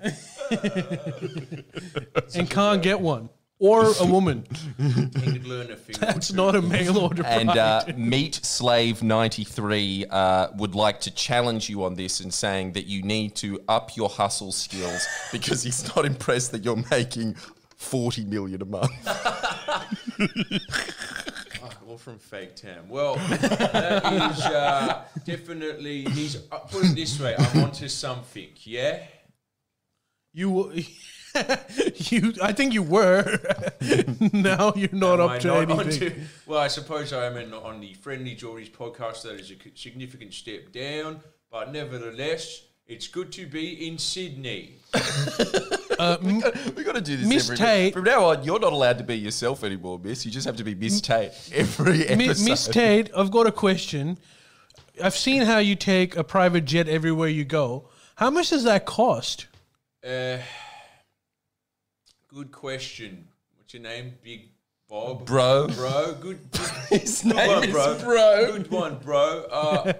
and can't get one. Or a woman. he could learn a thing. or That's not a mail order. And product. uh, Meat Slave ninety three uh, would like to challenge you on this and saying that you need to up your hustle skills because he's not impressed that you're making forty million a month. Oh, all from fake Tam. Well, that is uh, definitely. He's uh, put it this way. I'm onto something. Yeah. you, you, I think you were. now you're not Am up I to not anything. onto- well, I suppose I am in, on the Friendly Jordies podcast. That is a significant step down, but nevertheless, it's good to be in Sydney. we got to do this Miss every Tate- From now on, you're not allowed to be yourself anymore, Miss. You just have to be Miss Tate every episode. Miss Tate, I've got a question. I've seen how you take a private jet everywhere you go. How much does that cost? Uh, good question. What's your name? Big Bob? Bro. Bro, good. His Good name one, is bro. Bro. Good one, bro. Uh,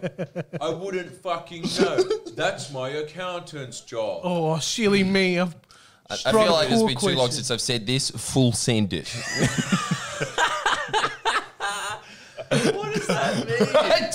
I wouldn't fucking know. That's my accountant's job. Oh, silly me! I've I struck feel like it's been too long question. since I've said this. Full send it. What does that mean? I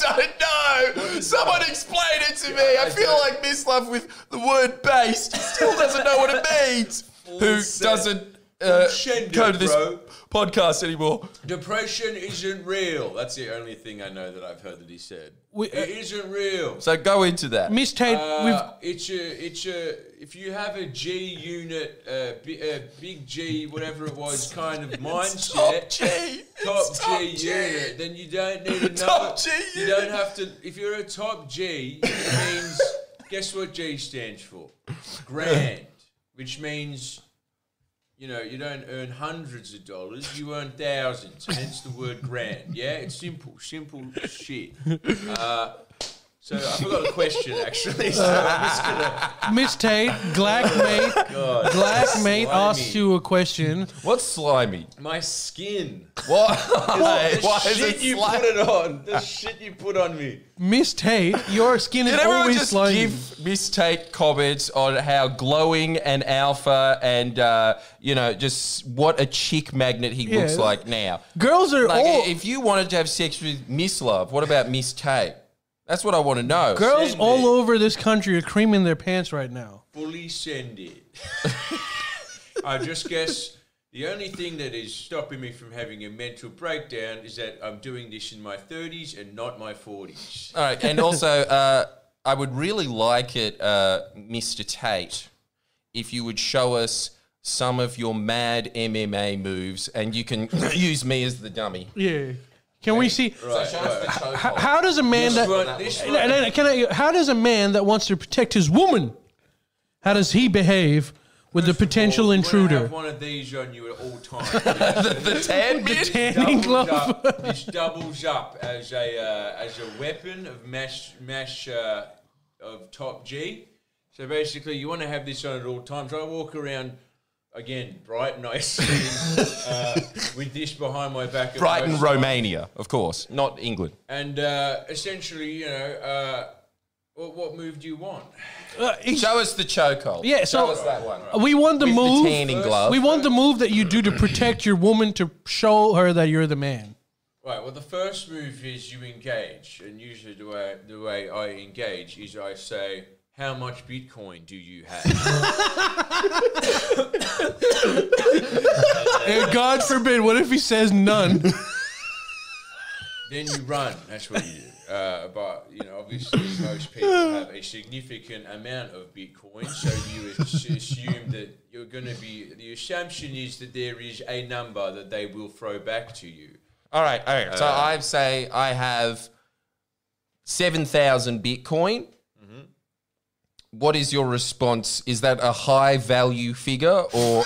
don't know. Someone explain it to me. I feel like Miss Love with the word based still doesn't know what it means. Who set. doesn't uh, go to this bro. podcast anymore? Depression isn't real. That's the only thing I know that I've heard that he said. We- it isn't real. So go into that. Miss Tate, Uh, it's a, it's a. If you have a G unit, uh, b, uh, big G, whatever it was, kind of mindset, Top G. top It's G, top unit, then you don't need another. Top G You unit. don't have to. If you're a top G, it means. guess what G stands for? Grand, which means. You know, you don't earn hundreds of dollars, you earn thousands. Hence the word grand. Yeah, it's simple, simple shit. Uh, so I forgot a question actually. So I'm just gonna. Miss Tate, Glackmate, God. Glackmate Slimy. asked you a question. What's slimy? My skin. What? the Why is shit it you slimy? put it on. The shit you put on me. Miss Tate, your skin is Can everyone always just slimy. give Miss Tate comments on how glowing and alpha and uh, you know just what a chick magnet he looks like now? Girls are Like, all if you wanted to have sex with Miss Love, what about Miss Tate? That's what I want to know. girls Send all it. over this country are creaming their pants right now. Fully send it. I just guess the only thing that is stopping me from having a mental breakdown is that I'm doing this in my 30s and not my 40s. All right, and also, uh, I would really like it, uh, Mr. Tate, if you would show us some of your mad MMA moves, and you can use me as the dummy. Yeah. Can we see? Right, Show us the chokehold. How, how does a man that one, this No, one, no, no, can I, how does a man that wants to protect his woman, how does he behave with the potential Well, you wanna intruder? have one of these on you at all times. the, the tan The bit? tanning doubles glove. up, this doubles up as a uh, as a weapon of mash mash uh, of top G. So basically, you want to have this on at all times. I walk around again, bright, nice, uh, with this behind my back. at Brighton. Romania, of course, not England. And uh, essentially, you know, uh, what, what move do you want? Uh, Show us the chokehold. Yeah, so- Show us that one. we want the With move. the tanning glove. We want the move that you do to protect your woman to show her that you're the man. Right. Well, the first move is you engage, and usually the way the way I engage is I say, "How much Bitcoin do you have?" And God forbid, what if he says none? then you run. That's what you do. Uh, but you know, obviously, most people have a significant amount of Bitcoin, so you assume that you're going to be. The assumption is that there is a number that they will throw back to you. All right, all right. So Uh, I say I have 7,000 Bitcoin. What is your response? Is that a high value figure or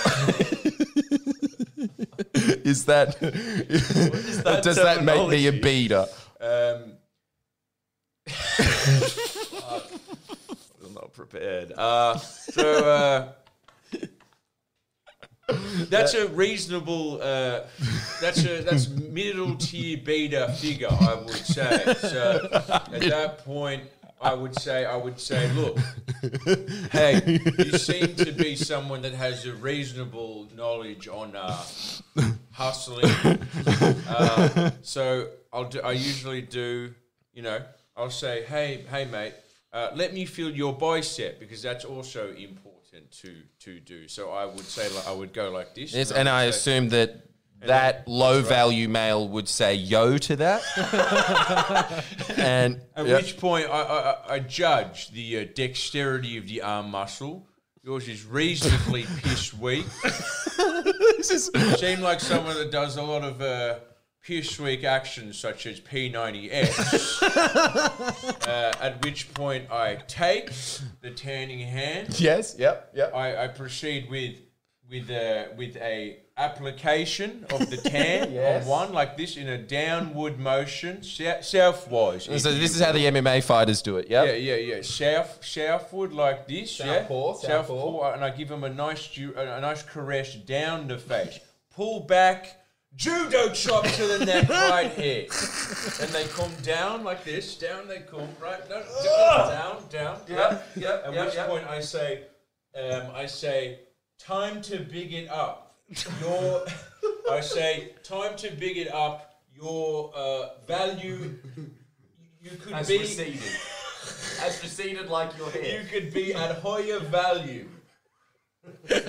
is that, that does that make me a beta? Um, I'm not prepared. Uh, so uh, that's a reasonable. Uh, that's a that's middle tier beta figure, I would say. So at that point. I would say, I would say, look, hey, you seem to be someone that has a reasonable knowledge on uh, hustling. Uh, so I'll do, I usually do, you know, I'll say, hey, hey, mate, uh, let me feel your bicep because that's also important to to do. So I would say, like, I would go like this. Yes, and and I would say- assume that that low value male would say yo to that. and At Yep. which point I, I, I- I judge the uh, dexterity of the arm muscle. Yours is reasonably piss weak. this is Seem like someone that does a lot of uh, piss weak actions such as P90X. uh, at which point I take the tanning hand. yes, yep, yep. I, I proceed with with uh, with a application of the tan Yes. on one like this in a downward motion, sou- southwise. So this is how the MMA fighters do it. Yeah, Yep. yeah, yeah. South, southward like this. Southpaw, yeah. southpaw. and I give him a nice, a nice caress down the face. Pull back, judo chop to the neck right here, and they come down like this. Down they come, right? No, down, down, down. Yeah, yeah, At which point I say, um, I say, time to big it up. Your, I say, time to big it up. Your uh, value. You could be. As receded like your head. You could be at higher value.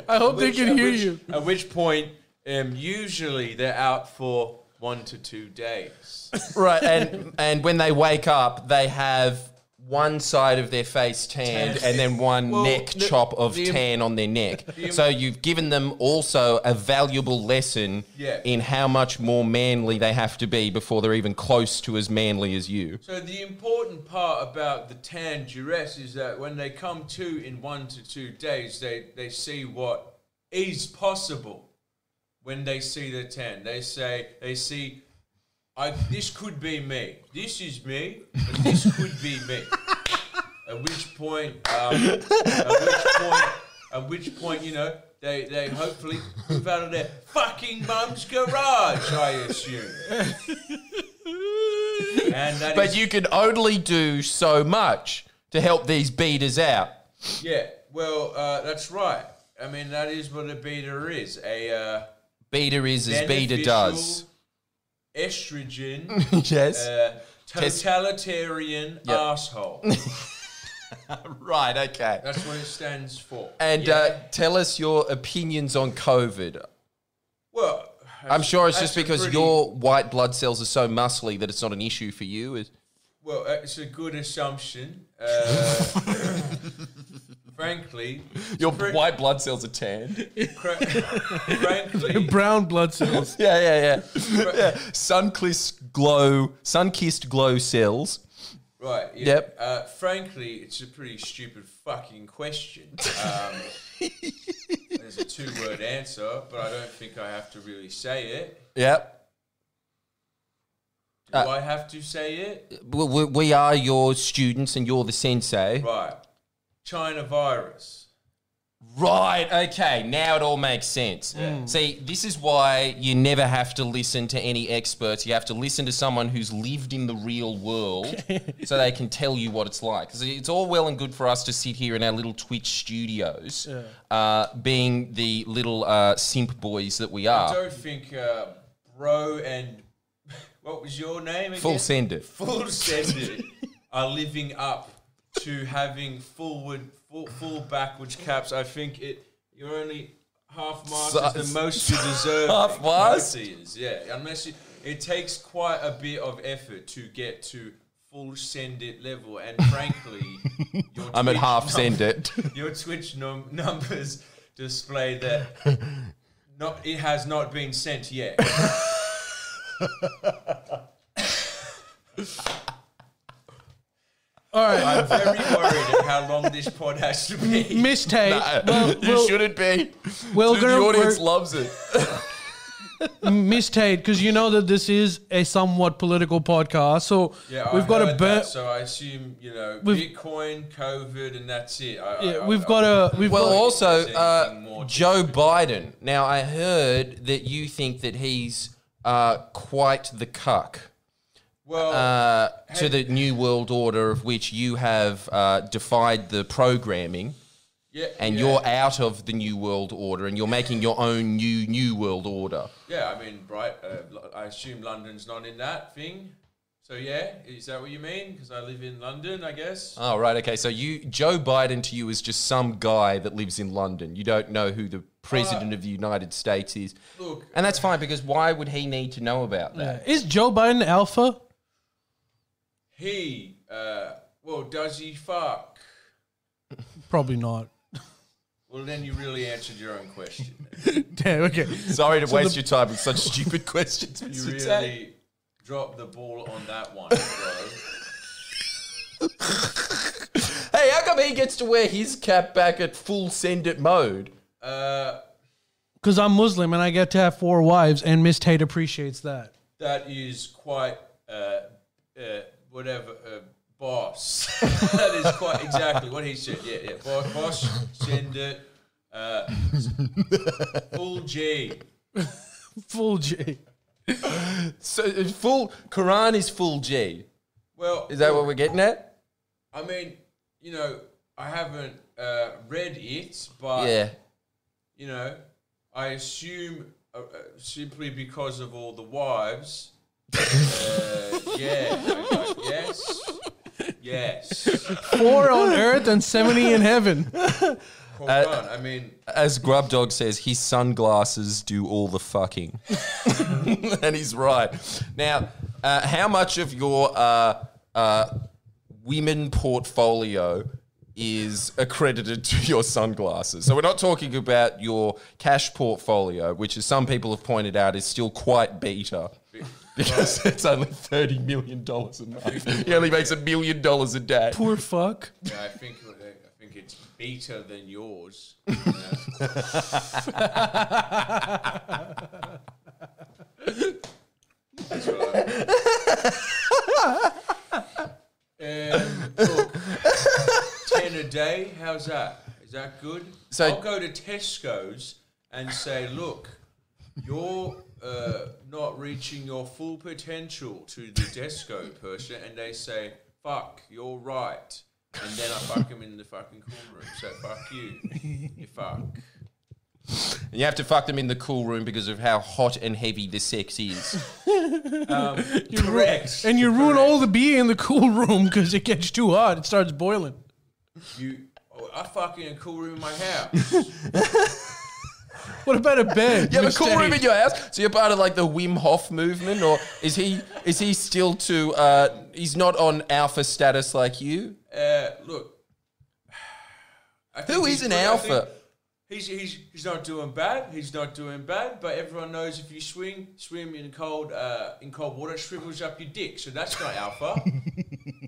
I hope they Which- can at hear which- you. At which point, um, usually they're out for one to two days. Right, and and when they wake up, they have one side of their face tanned Tan. and then one Well, neck the- chop of the- tan on their neck. the- so you've given them also a valuable lesson Yeah. in how much more manly they have to be before they're even close to as manly as you. So the important part about the tan duress is that when they come to in one to two days, they, they see what is possible when they see the tan. They say they see I this could be me. This is me, and this could be me. At which point um, at which point at which point, you know, they, they hopefully move out of their fucking mum's garage, I assume. And that But you can only do so much to help these betas out. Yeah, well, uh, that's right. I mean, that is what a beta is. A uh, Beta is as beta does. Estrogen, yes. uh, totalitarian Yep. asshole. right, okay. That's what it stands for. And Yeah. uh, tell us your opinions on COVID. well, I'm sure it's just because pretty- your white blood cells are so muscly that it's not an issue for you. Is Well, uh, it's a good assumption. Uh, frankly, your pre- white blood cells are tan. cra- frankly, Brown blood cells. yeah, yeah, yeah. yeah. Sun-kissed glow, sun-kissed glow cells. Right. Yeah. Yep. Uh, frankly, it's a pretty stupid fucking question. Um, there's a two-word answer, but I don't think I have to really say it. Yep. Do Uh, I have to say it? We, we, we are your students, and you're the sensei. Right. China virus. Right. Okay. Now it all makes sense. See, this is why you never have to listen to any experts. You have to listen to someone who's lived in the real world, so they can tell you what it's like. 'Cause it's all well and good for us to sit here in our little Twitch studios, uh, being the little uh, simp boys that we are. I don't think uh, bro and what was your name again? Full send it. Full sender are living up to having forward, full, full backwards caps. I think it. You're only half mark So- is the most you deserve. Half mast? Is, yeah. Unless you, it takes quite a bit of effort to get to full send it level, and frankly, your I'm at half num- send it. Your Twitch num- numbers display that not it has not been sent yet. All right, I'm very worried at how long this pod has to be. Miss Tate. Uh, well, you well, shouldn't be. well, the gonna audience loves it. Miss Tate, because you know that this is a somewhat political podcast, so Yeah, we've I got heard a bur- that, so I assume you know We've- Bitcoin, COVID, and that's it. I, Yeah, I, we've I, got a we've Well, got, also uh, Joe Biden. Now, I heard that you think that he's uh, quite the cuck well, uh, to the new world order, of which you have uh, defied the programming, yeah, and yeah, you're out of the new world order, and you're making your own new new world order. Yeah, I mean, right. Uh, I assume London's not in that thing. So yeah, is that what you mean? Because I live in London, I guess. Oh, right. Okay. So you, Joe Biden, to you is just some guy that lives in London. You don't know who the president of the United States is, Look, and that's fine because why would he need to know about that? is Joe Biden alpha? He. Uh, well, does he fuck? Probably not. Well, then you really answered your own question. Damn. Okay. Sorry to waste your time with such stupid questions. You Mr. Tate. really dropped the ball on that one, bro. Hey, how come he gets to wear his cap back at full send it mode? Uh, Because I'm Muslim and I get to have four wives, and Miss Tate appreciates that. that is quite uh, uh, whatever uh, boss. that is quite exactly what he said. Yeah, yeah. Boss, boss send it. Uh, full G. Full J. So uh, full Quran is full G. Well, Is that what we're getting at? I mean, you know, I haven't uh, read it, but Yeah. you know, I assume uh, uh, simply because of all the wives. Uh, yeah. I- I- yes. Yes. Four on earth and 70 in heaven. Hold on. I mean, As Grub Dog says, his sunglasses do all the fucking. and he's right. Now, uh, how much of your uh, uh, women portfolio is accredited to your sunglasses? So we're not talking about your cash portfolio, which, as some people have pointed out, is still quite beta. Because it's only $30 million a month. He only makes a million dollars a day. Poor fuck. yeah, I think I think it's better than yours. you know. That's right. Um, look, ten a day. How's that? Is that good? So- I'll go to Tesco's and say, look, you're uh, not reaching your full potential to the Tesco person, and they say, fuck, you're right. And then I fuck him in the fucking cool room. So fuck you. You fuck. And you have to fuck them in the cool room because of how hot and heavy the sex is. Um, correct. And you ruin Correct. all the beer in the cool room because it gets too hot. It starts boiling. You, oh, I fuck in a cool room in my house. What about a bed? You have a cool room in your house, so you're part of like the Wim Hof movement, or is he is he still to? Uh, he's not on alpha status like you. Uh, look. I think Who he's is an good. I alpha? think He's, he's, he's not doing bad. He's not doing bad. But everyone knows if you swing swim in cold uh, in cold water, it shrivels up your dick. So that's not alpha.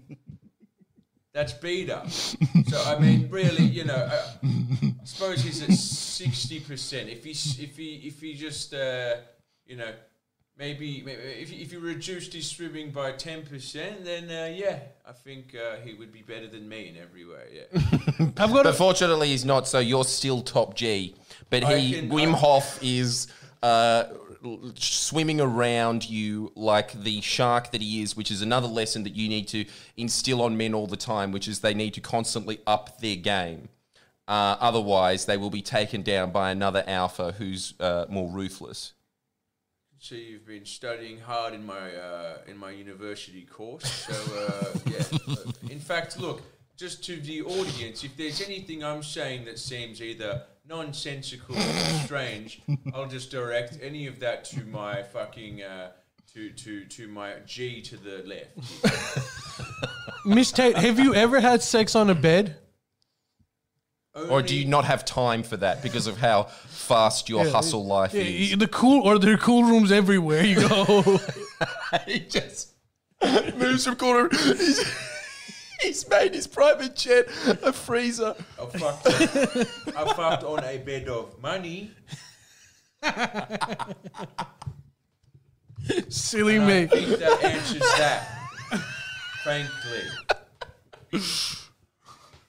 that's beta. So I mean, really, you know, uh, I suppose he's at sixty percent. If he if he if he just uh, you know maybe, maybe if, if you reduced his swimming by ten percent, then uh, yeah, I think uh, he would be better than me in every way. Yeah. I've got But a, fortunately, he's not. So you're still top G. But I he can- Wim I- Hof is uh, l- swimming around you like the shark that he is, which is another lesson that you need to instill on men all the time, which is they need to constantly up their game. Uh, otherwise, they will be taken down by another alpha who's uh, more ruthless. So you've been studying hard in my uh, in my university course. So uh, yeah. In fact, look, just to the audience, if there's anything I'm saying that seems either nonsensical or strange, I'll just direct any of that to my fucking uh, to to to my G to the left. Miss Tate, have you ever had sex on a bed? Or do you not have time for that because of how fast your hustle life Yeah, is? the cool or there are cool rooms everywhere you go. he just moves from corner. He's, made his private jet a freezer. I fucked, I fucked on a bed of money. Silly I me. think that answers that. Frankly.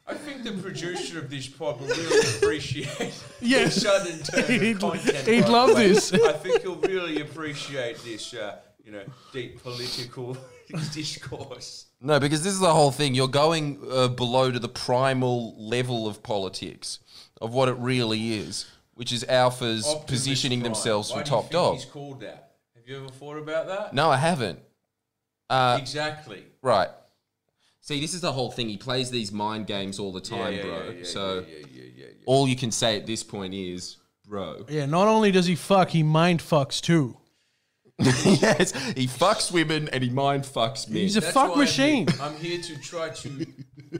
I think the producer of this pod will really appreciate Yes. the sudden turn He'd- of content. he'd love way. this. I think he'll really appreciate this, uh, you know, deep political discourse. No, because this is the whole thing. You're going uh, below to the primal level of politics, of what it really is, which is alphas Optimus positioning Prime. themselves Why for do you top think dog. He's called that. Have you ever thought about that? No, I haven't. Uh, exactly. right. See, this is the whole thing. He plays these mind games all the time, yeah, bro. yeah, yeah, so yeah, yeah, yeah, yeah, yeah. all you can say at this point is, bro. Yeah, not only does he fuck, he mind fucks too. yes, he fucks women and he mind fucks men. He's a That's fuck why machine. I'm here, I'm here to try to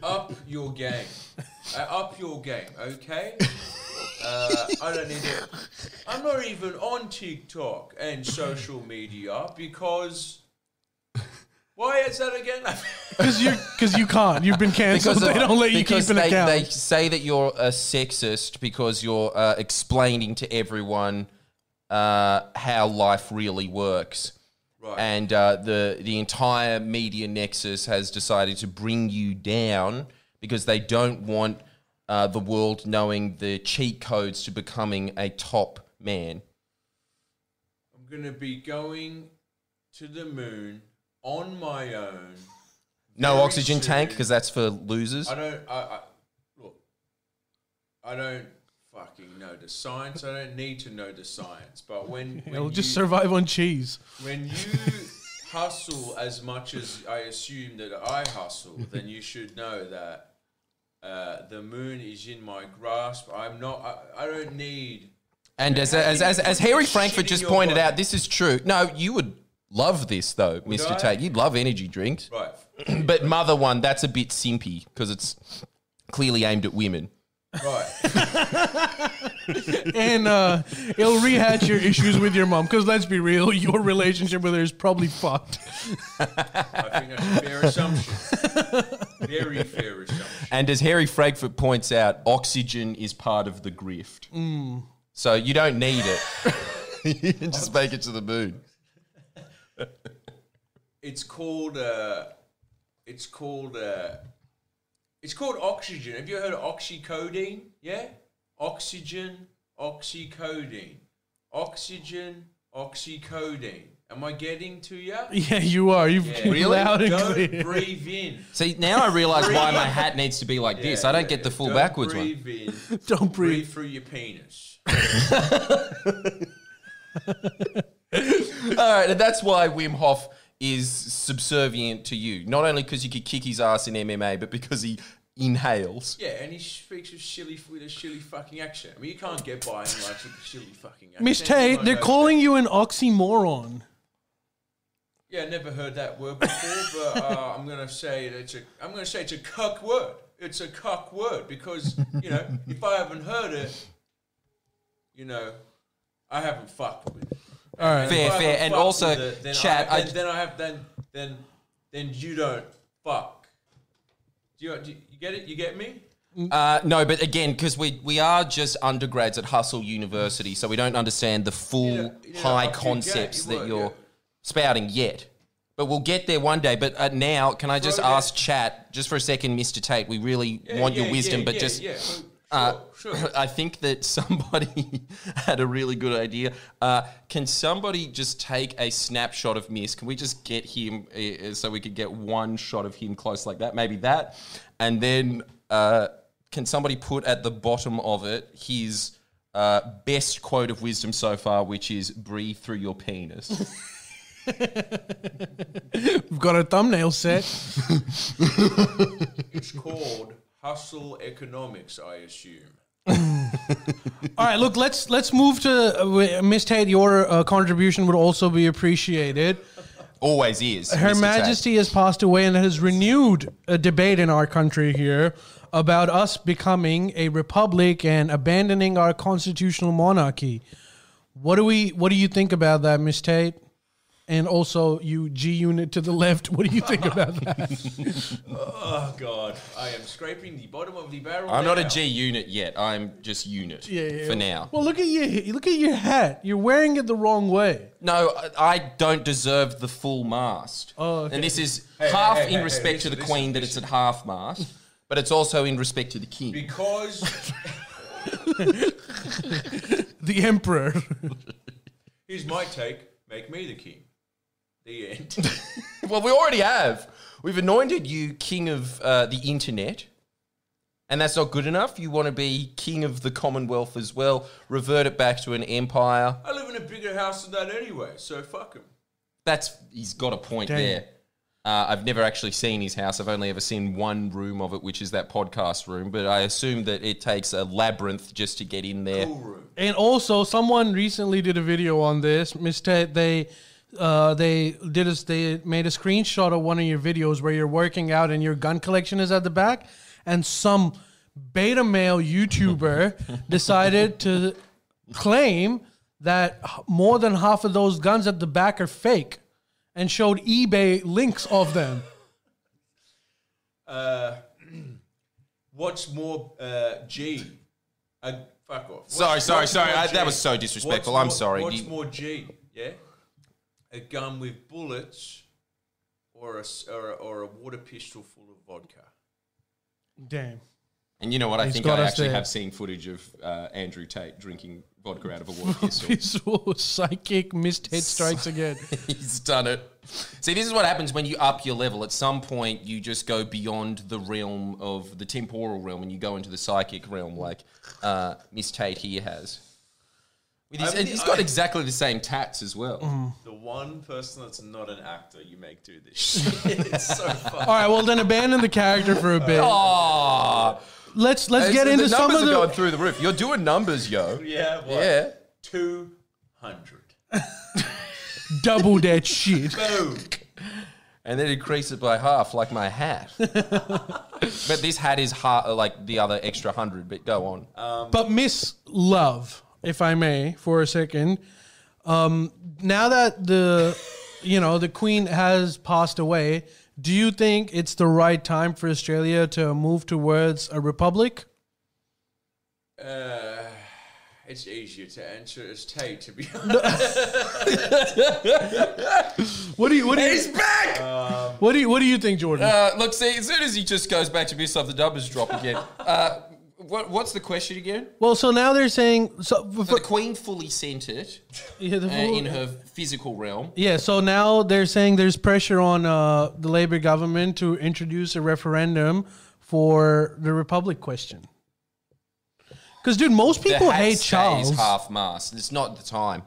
up your game. Uh, up your game, okay? Uh, I don't need it. I'm not even on TikTok and social media because. Why is that again? Because you, because you can't. You've been cancelled. they don't let you keep an they, account. they say that you're a sexist because you're uh, explaining to everyone uh, how life really works. Right. And uh, the the entire media nexus has decided to bring you down because they don't want uh, the world knowing the cheat codes to becoming a top man. I'm gonna be going to the moon on my own. No oxygen tank because that's for losers. I don't. I, I look. I don't fucking know the science. I don't need to know the science. But when, when He'll you, just survive on cheese. when you hustle as much as I assume that I hustle, then you should know that uh, the moon is in my grasp. I'm not. I, I don't need. And as, How as, as, as Harry this Frankfurt just pointed body? out, this is true. No, you would love this though, Mr. I? Tate. You'd love energy drinks. Right. But Mother One, that's a bit simpy because it's clearly aimed at women. Right. And uh, it'll rehatch your issues with your mom. Because let's be real, your relationship with her is probably fucked. I think that's a fair assumption. Very fair assumption. And as Harry Frankfurt points out, oxygen is part of the grift. So you don't need it. you can just make it to the moon. It's called. Uh, it's called. Uh, it's called oxygen. Have you heard of oxycodone? Yeah, oxygen, oxycodone, oxygen, oxycodone. Am I getting to you? Yeah, you are. You've Yeah. Really? loud and Don't clear. breathe in. See, now I realize why my hat needs to be like this. I don't get the full Don't backwards one. breathe in. Don't breathe. Breathe through your penis. All right, and that's why Wim Hof is subservient to you. Not only because you could kick his ass in MMA, but because he inhales. Yeah, and he speaks with silly with a silly fucking accent. I mean, you can't get by him like with a silly fucking accent. Miss Tate, they're go- calling you an oxymoron. Yeah, never heard that word before, but uh, I'm gonna say it's a. I'm gonna say it's a cuck word. It's a cuck word because you know if I haven't heard it, you know, I haven't fucked with it. All right. Fair, fair. And also, it, then chat, I, I- then, then I have then then then you don't fuck. Do you, do you get it? You get me? Uh, no, but again, because we we are just undergrads at Hustle University, so we don't understand the full You know- you know, high up to your concepts game, you that you're yeah. spouting yet. But we'll get there one day. But uh, now, can I just Throw that- ask chat just for a second, Mr. Tate? We really Yeah, want your wisdom, yeah, but yeah, just yeah. Sure, Uh, sure. I think that somebody had a really good idea. Uh, can somebody just take a snapshot of Miss? Can we just get him uh, so we could get one shot of him close like that? Maybe that. And then uh, can somebody put at the bottom of it his uh, best quote of wisdom so far, which is breathe through your penis? We've got a thumbnail set. It's called hustle economics, I assume. All right, look, let's let's move to uh, Miss Tate. Your uh, contribution would also be appreciated. Always is. Her Mr. Tate. Majesty has passed away and has renewed a debate in our country here about us becoming a republic and abandoning our constitutional monarchy. What do we? What do you think about that, Miss Tate? And also you G unit to the left. What do you think about that? Oh God, I am scraping the bottom of the barrel. I'm not a G unit yet. I'm just unit Yeah, yeah, for yeah. now. Well, look at you. Look at your hat. You're wearing it the wrong way. No, I- I don't deserve the full mast. Oh, okay. And this is Hey, half hey, hey, in hey, respect to the listen, Queen that it's at half mast, but it's also in respect to the King. because The emperor. here's my take: make me the king. The end. well, we already have. We've anointed you King of uh, the Internet. And that's not good enough. You want to be king of the Commonwealth as well. Revert it back to an empire. I live in a bigger house than that anyway, so fuck him. That's he's got a point Damn. there. Uh, I've never actually seen his house. I've only ever seen one room of it, which is that podcast room. But I assume that it takes a labyrinth just to get in there. Cool room. And also, someone recently did a video on this. Mister, they uh, they did a, they made a screenshot of one of your videos where you're working out and your gun collection is at the back, and some beta male YouTuber decided to claim that more than half of those guns at the back are fake, and showed eBay links of them. Uh, what's more uh, G? Uh, fuck off. What's- Sorry, sorry, sorry. more I- G? that was so disrespectful. What's I'm more- sorry. What's You- more G? Yeah, a gun with bullets, or a s- or a, or a water pistol full of vodka. Damn. And you know what? I He's think got I us actually there. have seen footage of uh, Andrew Tate drinking vodka out of a water pistol. Visual psychic missed head strikes again. He's done it. See, this is what happens when you up your level. At some point, you just go beyond the realm of the temporal realm and you go into the psychic realm, like uh, Miss Tate here has. With his, I and he's got I- exactly the same tats as well. Mm. The one person that's not an actor you make do this shit. it's so fun. All right, well then abandon the character for a bit. Aw. Let's let's get the into some numbers of are going through the roof. You're doing numbers, yo. Yeah, what? Yeah. Two hundred. double that shit. Boom. And then increase it by half, like my hat. but this hat is ha- like the other extra hundred. But go on. But Miss Love, if I may, for a second, um, now that the you know the Queen has passed away, do you think it's the right time for Australia to move towards a republic? Uh, it's easier to answer as Tate, to be honest. What do you what do He's you back. what do you what do you think, Jordan? Uh, look, see, as soon as he just goes back to Miss Love, the numbers drop again. Uh, what, what's the question again? well, so now they're saying so. So the Queen fully sent it yeah, the uh, in her physical realm. Yeah, so now they're saying there's pressure on uh, the Labour government to introduce a referendum for the Republic question. Because, dude, most people hat hate stays Charles. half mast. It's not the time.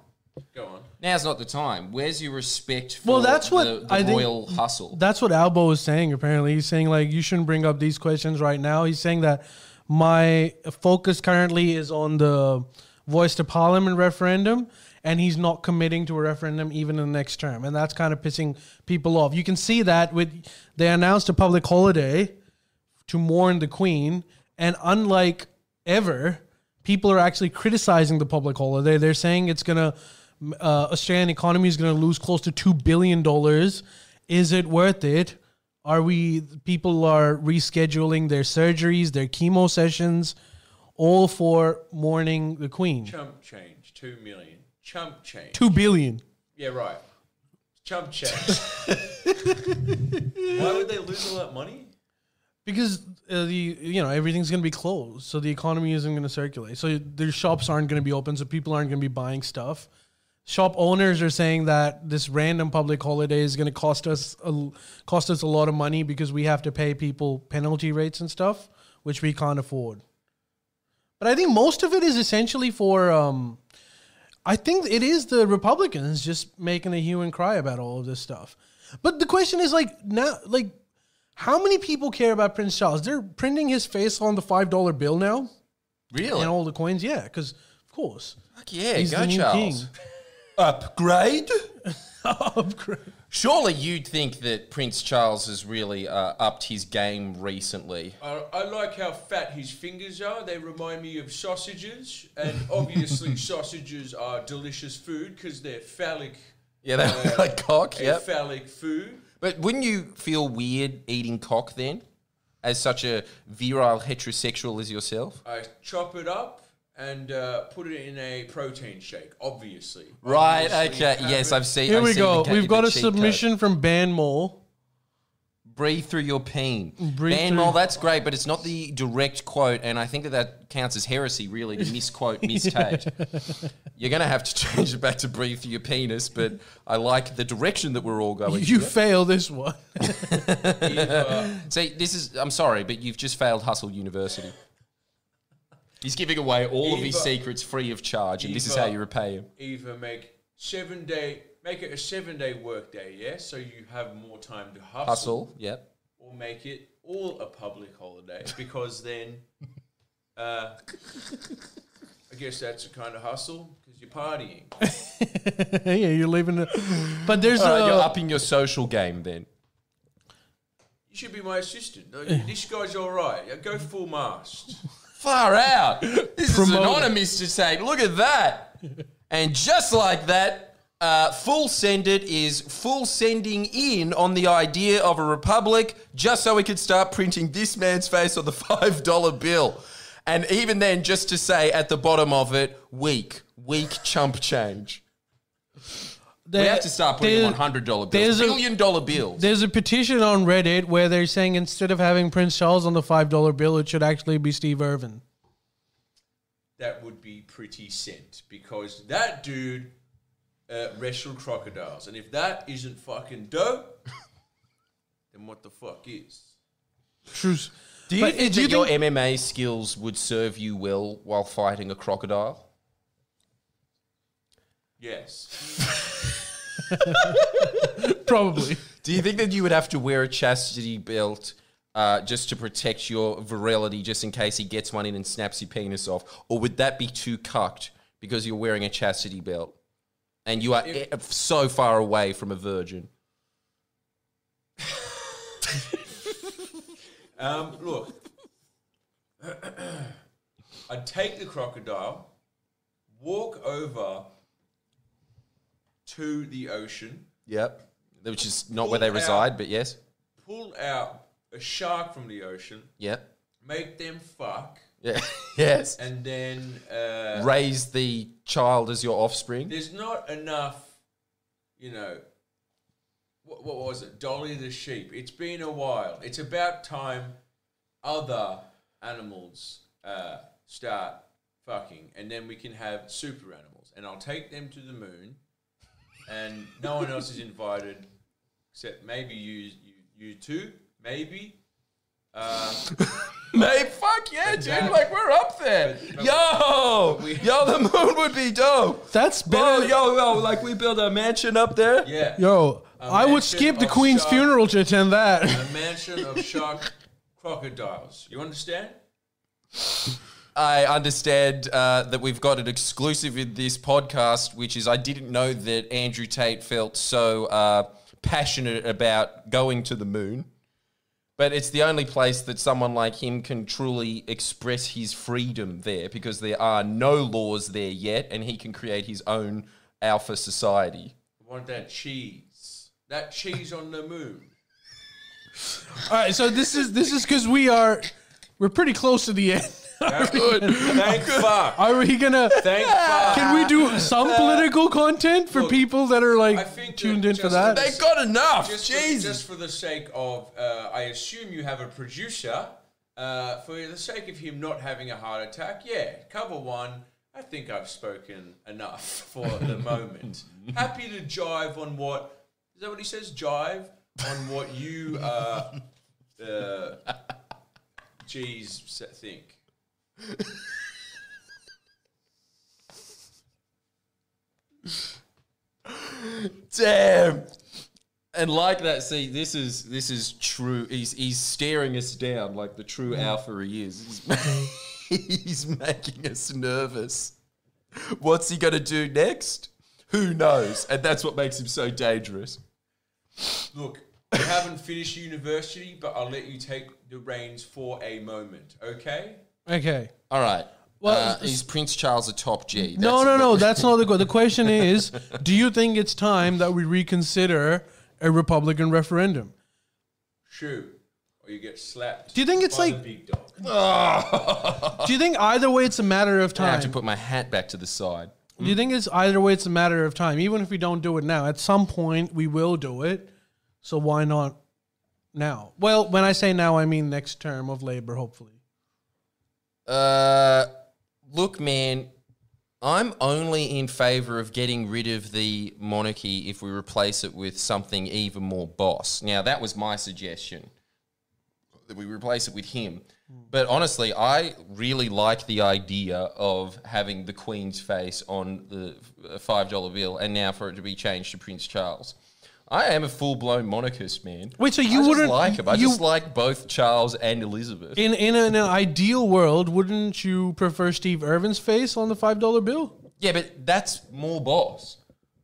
Go on. Now's not the time. Where's your respect for Well, that's what the, the I think- royal hustle? That's what Albo is saying, apparently. He's saying, like, you shouldn't bring up these questions right now. He's saying that my focus currently is on the voice to parliament referendum, and he's not committing to a referendum even in the next term. And that's kind of pissing people off. You can see that with they announced a public holiday to mourn the Queen, and unlike ever, people are actually criticizing the public holiday. They're saying it's gonna uh, Australian economy is gonna lose close to two billion dollars. Is it worth it? Are we people are rescheduling their surgeries, their chemo sessions, all for mourning the Queen? Chump change. Two million. Chump change. Two billion. Yeah, right. Chump change. Why would they lose all that money? Because uh, the you know everything's going to be closed, so the economy isn't going to circulate. So their shops aren't going to be open, so people aren't going to be buying stuff. Shop owners are saying that this random public holiday is going to cost us a, cost us a lot of money because we have to pay people penalty rates and stuff, which we can't afford. But I think most of it is essentially for. Um, I think it is the Republicans just making a hue and cry about all of this stuff. But the question is like now, like how many people care about Prince Charles? They're printing his face on the five dollar bill now Really? and all the coins. Yeah, because of course Fuck yeah, he's go the new Charles. king. Upgrade? Upgrade. Surely you'd think that Prince Charles has really uh, upped his game recently. I, I like how fat his fingers are. They remind me of sausages, and obviously sausages are delicious food because they're phallic Yeah, they look like cock. yeah. Phallic food. But wouldn't you feel weird eating cock then, as such a virile heterosexual as yourself? I chop it up and uh, put it in a protein shake. Obviously, Right. Obviously Okay. have Yes. I've seen. Here I've we seen go. the ca- We've got the a cheat code. submission from Ban Mole. Breathe through your peen. Breathe Ban through- Mole, that's great, but it's not the direct quote, and I think that that counts as heresy, really, to misquote, misstate. You're going to have to change it back to breathe through your penis, but I like the direction that we're all going. You here. fail this one. See, this is, I'm sorry, but you've just failed Hustle University. He's giving away all of his secrets free of charge, and this is how you repay him. either make seven day, make it a seven day work day, yeah, so you have more time to hustle, Hustle, yep. or make it all a public holiday because then, uh, I guess that's a kind of hustle because you're partying. yeah, you're leaving it. But there's All right, a. you're upping your social game then. You should be my assistant. This guy's all right. Go full mast. Far out. This is anonymous to say, look at that. And just like that, uh, full send it is full sending in on the idea of a republic just so we could start printing this man's face on the $5 bill. And even then, just to say at the bottom of it, weak, weak chump change. We have to start putting there- them on $100 there's bills, a- billion dollar bills. There's a petition on Reddit where they're saying instead of having Prince Charles on the five dollar bill, it should actually be Steve Irwin. That would be pretty sent because that dude uh, wrestled crocodiles, and if that isn't fucking dope, then what the fuck is? Truce. Do you But think do you your think- MMA skills would serve you well while fighting a crocodile? Yes. Probably. Do you think that you would have to wear a chastity belt uh, just to protect your virility, just in case he gets one in and snaps your penis off, or would that be too cucked because you're wearing a chastity belt and you are e- so far away from a virgin? Um, look, I'd take the crocodile, walk over to the ocean, Yep. Which is not where they out. reside, but yes. pull out a shark from the ocean, Yep. make them fuck, Yeah. yes. and then uh, Raise the child as your offspring. there's not enough, you know. What, what was it? Dolly the sheep. It's been a while. It's about time other animals uh, start fucking, and then we can have super animals. And I'll take them to the moon, and no one else is invited except maybe you, you, you two, maybe. Uh, Mate, fuck yeah, dude! that- like we're up there. but- but- yo, we- yo, the moon would be dope. That's Bro, better. yo, yo, like we build a mansion up there. yeah. Yo, A I would skip the Queen's shark- funeral to attend that. A mansion of shark crocodiles. You understand? I understand uh, that we've got an exclusive in this podcast, which is I didn't know that Andrew Tate felt so uh, passionate about going to the moon. But it's the only place that someone like him can truly express his freedom there because there are no laws there yet and he can create his own alpha society. I want that cheese. That cheese on the moon. All right, so this is this is because we are we're pretty close to the end. Thank fuck. Are we gonna? Thank fuck. Can we do some political content for Look, people that are I like think tuned that in for just- that? They got enough. just, for, Jesus. just for the sake of, uh, I assume you have a producer. Uh, for the sake of him not having a heart attack, yeah, cover one. I think I've spoken enough for the moment. Happy to jive on what is that? What he says? Jive on what you, uh, uh, geez, think. Damn. And like that, see, this is this is true. He's he's staring us down like the true mm. alpha he is. He's, he's making us nervous. What's he gonna do next? Who knows? And that's what makes him so dangerous. Look, you haven't finished university, but I'll let you take the reins for a moment, okay? Okay. All right. Well, Uh, is Prince Charles a top G? no, That's no, no. what- That's not the question. The question is, do you think it's time that we reconsider a Republican referendum? Shoot, or you get slapped. Do you think it's like- the big dog? Do you think either way it's a matter of time? I have to put my hat back to the side. Do you think it's either way it's a matter of time? Even if we don't do it now, at some point we will do it. So why not now? Well, when I say now, I mean next term of labor, hopefully. Uh, look, man, I'm only in favor of getting rid of the monarchy if we replace it with something even more boss. Now, that was my suggestion that we replace it with him. But honestly, I really like the idea of having the Queen's face on the uh, five dollar bill, and now for it to be changed to Prince Charles. I am a full blown monarchist, man. Wait, so you just wouldn't like him? I you- just like both Charles and Elizabeth. In in an ideal world, wouldn't you prefer Steve Irwin's face on the five dollar bill? Yeah, but that's more boss.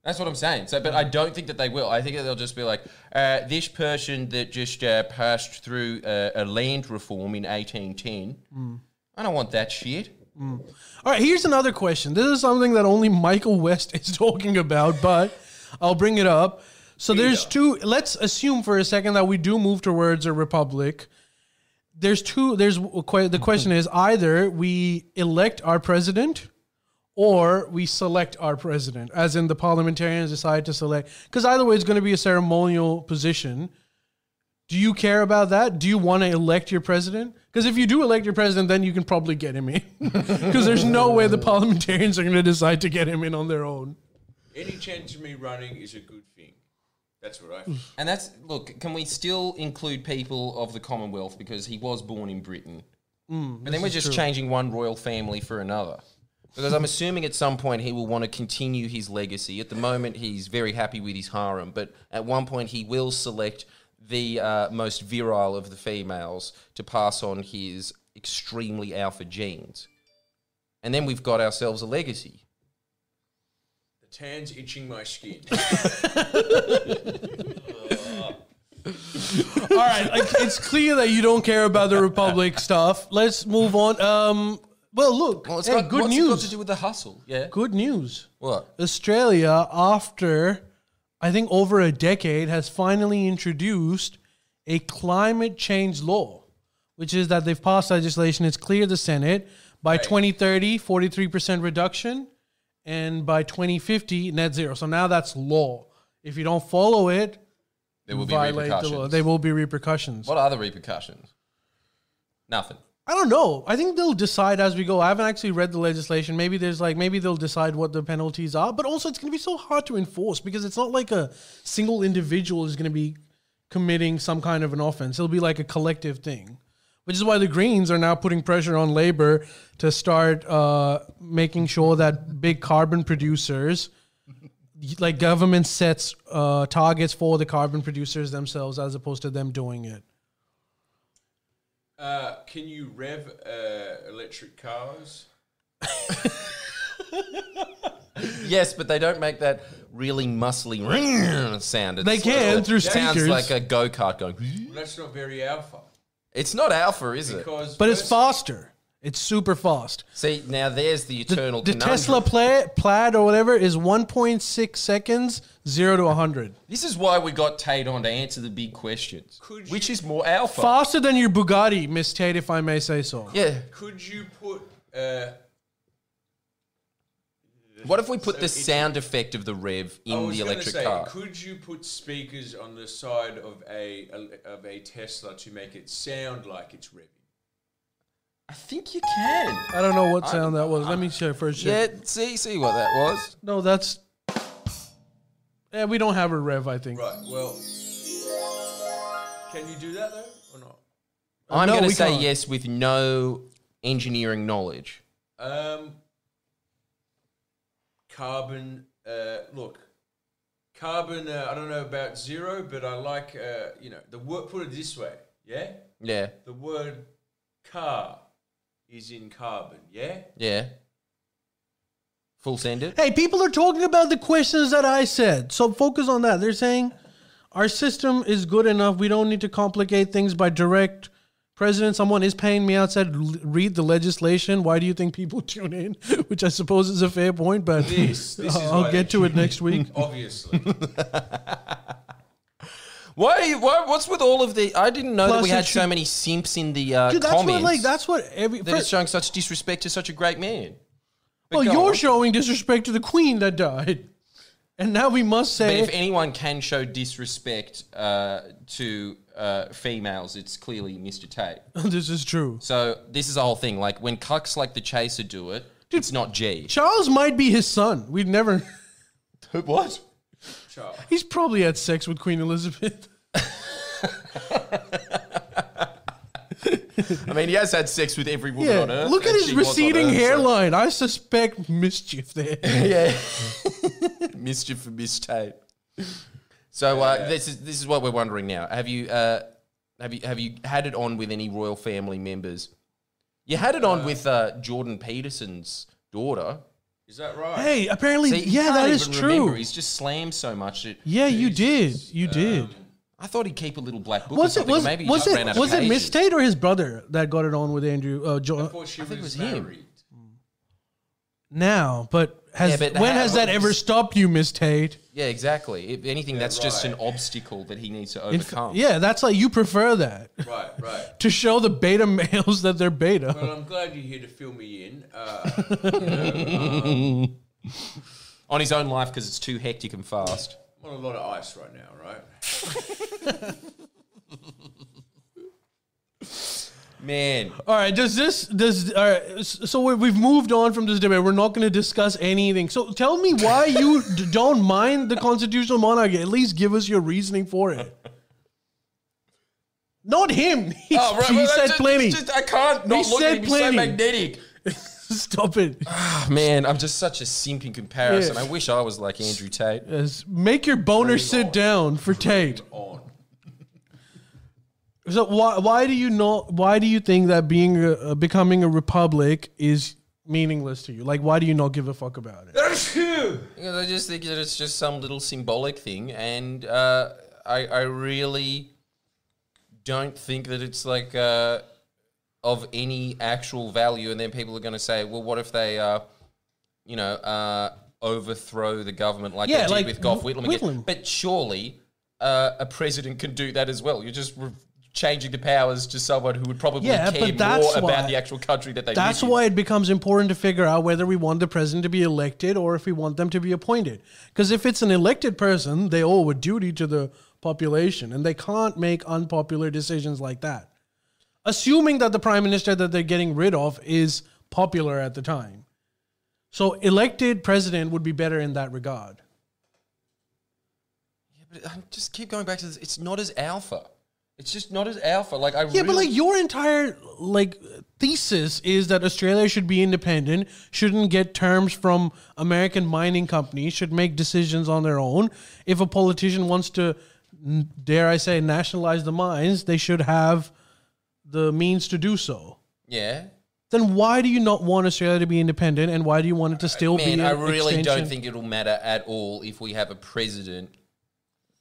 That's what I'm saying. So, but I don't think that they will. I think that they'll just be like, uh, this person that just uh, passed through uh, a land reform in 1810. I don't want that shit. All right, here's another question. This is something that only Michael West is talking about, but I'll bring it up. So there's two. Let's assume for a second that we do move towards a republic. There's two. There's the question is either we elect our president or we select our president, as in the parliamentarians decide to select. Because either way, it's going to be a ceremonial position. Do you care about that? Do you want to elect your president? Because if you do elect your president, then you can probably get him in. Because there's no way the parliamentarians are going to decide to get him in on their own. Any chance of me running is a good thing. That's right. And that's look. Can we still include people of the Commonwealth because he was born in Britain? and then we're just changing one royal family for another. Because I'm assuming at some point he will want to continue his legacy. At the moment, he's very happy with his harem, but at one point he will select the uh, most virile of the females to pass on his extremely alpha genes. And then we've got ourselves a legacy. The tan's itching my skin. All right, like, it's clear that you don't care about the republic stuff. Let's move on. Um, well, look, Well, it's hey, got good what's it got news. to do with the hustle. Yeah. Good news. What? Australia, after I think over a decade, has finally introduced a climate change law, which is that they've passed legislation. It's cleared the Senate by 2030, 43% reduction, and by 2050, net zero. So now that's law. If you don't follow it, There will be violate the repercussions. law. There will be repercussions. What are the repercussions? Nothing. I don't know. I think they'll decide as we go. I haven't actually read the legislation. Maybe there's like maybe they'll decide what the penalties are, but also it's going to be so hard to enforce because it's not like a single individual is going to be committing some kind of an offense. It'll be like a collective thing. Which is why the Greens are now putting pressure on labor to start uh, making sure that big carbon producers, like government sets uh, targets for the carbon producers themselves as opposed to them doing it. Uh, can you rev uh, electric cars? Yes, but they don't make that really muscly sound. It's They can sort through it Sounds like a go kart going. Well, that's not very alpha. It's not alpha, is it? Because But it's faster. It's super fast. See, now there's the The, eternal. the conundrum. Tesla pla- Plaid or whatever is 1.6 seconds, zero to 100. This is why we got Tate on to answer the big questions. Could Which you- is more alpha? Faster than your Bugatti, Miss Tate, if I may say so. yeah. Could you put? Uh, What if we put So the sound effect of the rev I in was the electric say, car? Could you put speakers on the side of a, of a Tesla to make it sound like it's revving? I think you can. I don't know what sound that was. Let me check first. Yeah, Check. see, see what that was. No, that's. Yeah, we don't have a rev, I think. Right. Well, can you do that though, or not? I'm no, going to say can't. yes with no engineering knowledge. Um, carbon. Uh, look, carbon. Uh, I don't know about zero, but I like. Uh, you know, the word. Put it this way. Yeah, Yeah, the word car is in carbon. Yeah. yeah. Full send it. Hey, people are talking about the questions that I said. So focus on that. They're saying our system is good enough. We don't need to complicate things by direct President, someone is paying me outside. Read the legislation. Why do you think people tune in? Which I suppose is a fair point, but This, this is I'll get to it next week. Obviously. Why, are you, why? What's with all of the? I didn't know that we had should- so many simps in the uh, Dude, that's comments. what like that's what every. that is showing such disrespect to such a great man. But well, you're on. showing disrespect to the queen that died, and now we must But say if anyone can show disrespect uh, to uh, females, it's clearly Mr. Tate. this is true. So this is the whole thing. Like when cucks like the Chaser do it, it's not G. Charles might be his son. We'd never. What? Charles. He's probably had sex with Queen Elizabeth. I mean, he has had sex with every woman Yeah, on earth. look at and his she was on receding Earth, so- hairline. I suspect mischief there. yeah. Mischief for Miss Tate. So uh, this is this is what we're wondering now. Have you uh, have you have you had it on with any royal family members? You had it on with uh, Jordan Peterson's daughter. Is that right? hey, apparently, See, yeah, that is even remember. true. He's just slammed so much. That Yeah, you did. You did. I thought he'd keep a little black book. was or it something. was, Maybe was just ran it out was it. Miss Tate or his brother that got it on with Andrew? Uh, I jo- thought she think it was, was him. now, but has Yeah, but when has that ever stopped you, Miss Tate? Yeah, exactly. If anything, that's just an obstacle that he needs to If- overcome. yeah, that's like you prefer that Right, right. to show the beta males that they're beta. Well, I'm glad you're here to fill me in. Uh, you know, um, On his own life because it's too hectic and fast. I'm on a lot of ice right now, right? Man, All right, does this does all right? So we- we've moved on from this debate. We're not going to discuss anything. So tell me why you d- don't mind the constitutional monarchy. At least give us your reasoning for it. Not him. He, Oh, he said plenty. I can't not He look said at him. He's so plenty. magnetic. Stop it. Oh, man, I'm just such a simp in comparison. Yeah. I wish I was like Andrew Tate. Yes, Make your boner sit down for Tate. On. So why why do you not? Why do you think that being a, uh, becoming a republic is meaningless to you? Like, why do you not give a fuck about it? Because I just think that it's just some little symbolic thing, and uh, I, I really don't think that it's like uh, of any actual value. And then people are going to say, well, what if they, uh, you know, uh, overthrow the government like Yeah, they did like with Gough Whitlam? Whitlam. But surely uh, a president can do that as well. You're just re- changing the powers to someone who would probably Yeah, care more why- about the actual country that they That's why it becomes important to figure out whether we want the president to be elected or if we want them to be appointed. Because if it's an elected person, they owe a duty to the population, and they can't make unpopular decisions like that. Assuming that the prime minister that they're getting rid of is popular at the time. So elected president would be better in that regard. Yeah, but I just keep going back to this. It's not as alpha. It's just not as alpha. Like I Yeah, really, but like your entire like thesis is that Australia should be independent, shouldn't get terms from American mining companies, should make decisions on their own. If a politician wants to, dare I say, nationalize the mines, they should have the means to do so. yeah. Then why do you not want Australia to be independent, and why do you want it to still be? Man, an I really don't think it'll matter at all if we have a president.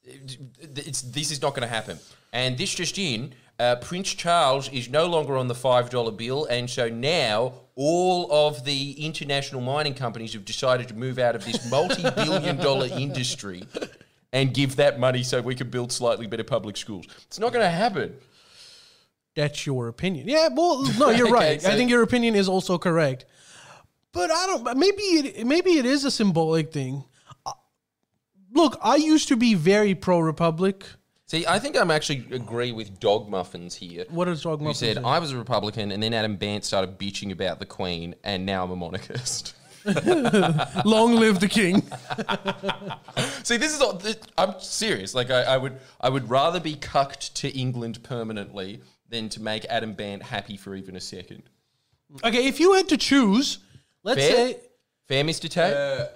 It's this is not going to happen. And this just in, uh, Prince Charles is no longer on the five dollar bill, and so now all of the international mining companies have decided to move out of this multi-billion dollar industry and give that money so we can build slightly better public schools. It's not going to happen. That's your opinion. Yeah, well, no, you're Okay, right. so- I think your opinion is also correct. But I don't. Maybe it. Maybe it is a symbolic thing. Uh, Look, I used to be very pro Republic. See, I think I'm actually agree with Dog Muffins here. What is Dog Who Muffins said say? I was a Republican, and then Adam Bandt started bitching about the Queen, and now I'm a monarchist. Long live the king. See, this is all. This, I'm serious. Like, I, I would, I would rather be cucked to England permanently than to make Adam Bandt happy for even a second. Okay, if you had to choose, let's Fair? say Fair, Mr. Tate. Uh,